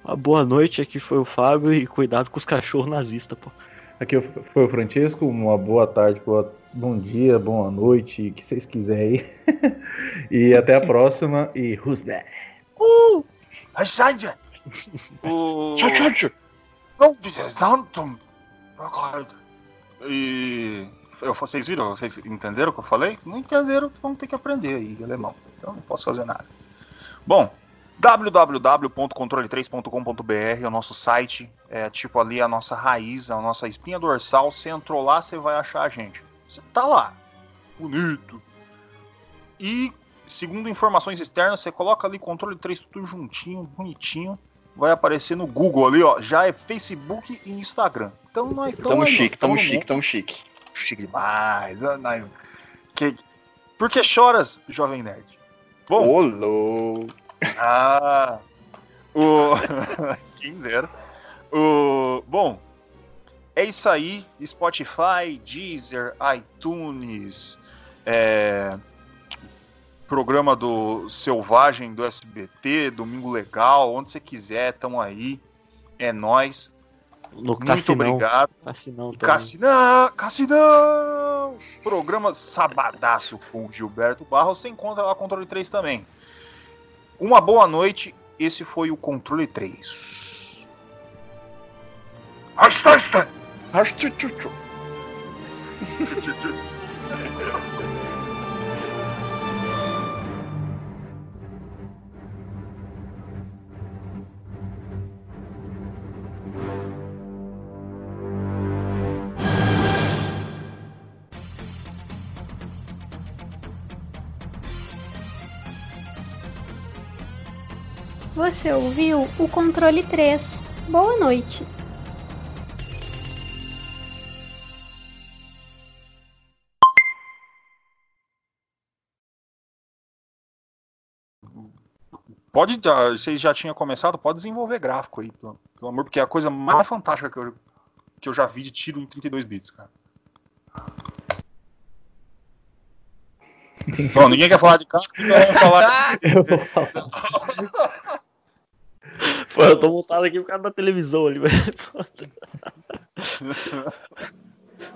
Uma boa noite, aqui foi o Fábio e cuidado com os cachorros nazistas, pô. Aqui foi o Francisco, uma boa tarde, boa, bom dia, boa noite, o que vocês quiserem aí. (laughs) e até a próxima e who's back? Uh! Alexandre! (laughs) O... Não, E eu, vocês viram? Vocês entenderam o que eu falei? Não entenderam, vão ter que aprender aí alemão. Então não posso fazer nada. Bom, www.controle3.com.br é o nosso site, é tipo ali a nossa raiz, a nossa espinha dorsal. Você entrou lá, você vai achar a gente. Você tá lá. Bonito. E, segundo informações externas, você coloca ali controle 3 tudo juntinho, bonitinho. Vai aparecer no Google ali, ó. Já é Facebook e Instagram. Então nós estamos chique, estamos chique, estamos chique chique demais. Né? Que, por que choras, jovem nerd? Bom. Olô. Ah. O. (laughs) Quem dera. O. Bom. É isso aí. Spotify, Deezer, iTunes. É, programa do Selvagem do SBT, Domingo Legal, onde você quiser, estão aí. É nós. Muito Cassinão. obrigado. Cassinão, Cassinão, Cassinão! Programa Sabadaço com Gilberto Barros. Você encontra lá Controle 3 também. Uma boa noite. Esse foi o Controle 3. Hashtag! Hashtag! Você ouviu o controle 3. Boa noite. Pode, vocês já tinham começado, pode desenvolver gráfico aí, pelo, pelo amor, porque é a coisa mais fantástica que eu, que eu já vi de tiro em 32 bits, cara. (laughs) Bom, ninguém quer falar de carro, então vamos falar. (laughs) eu vou falar. (laughs) Pô, eu tô montado aqui por causa da televisão ali, velho. (laughs)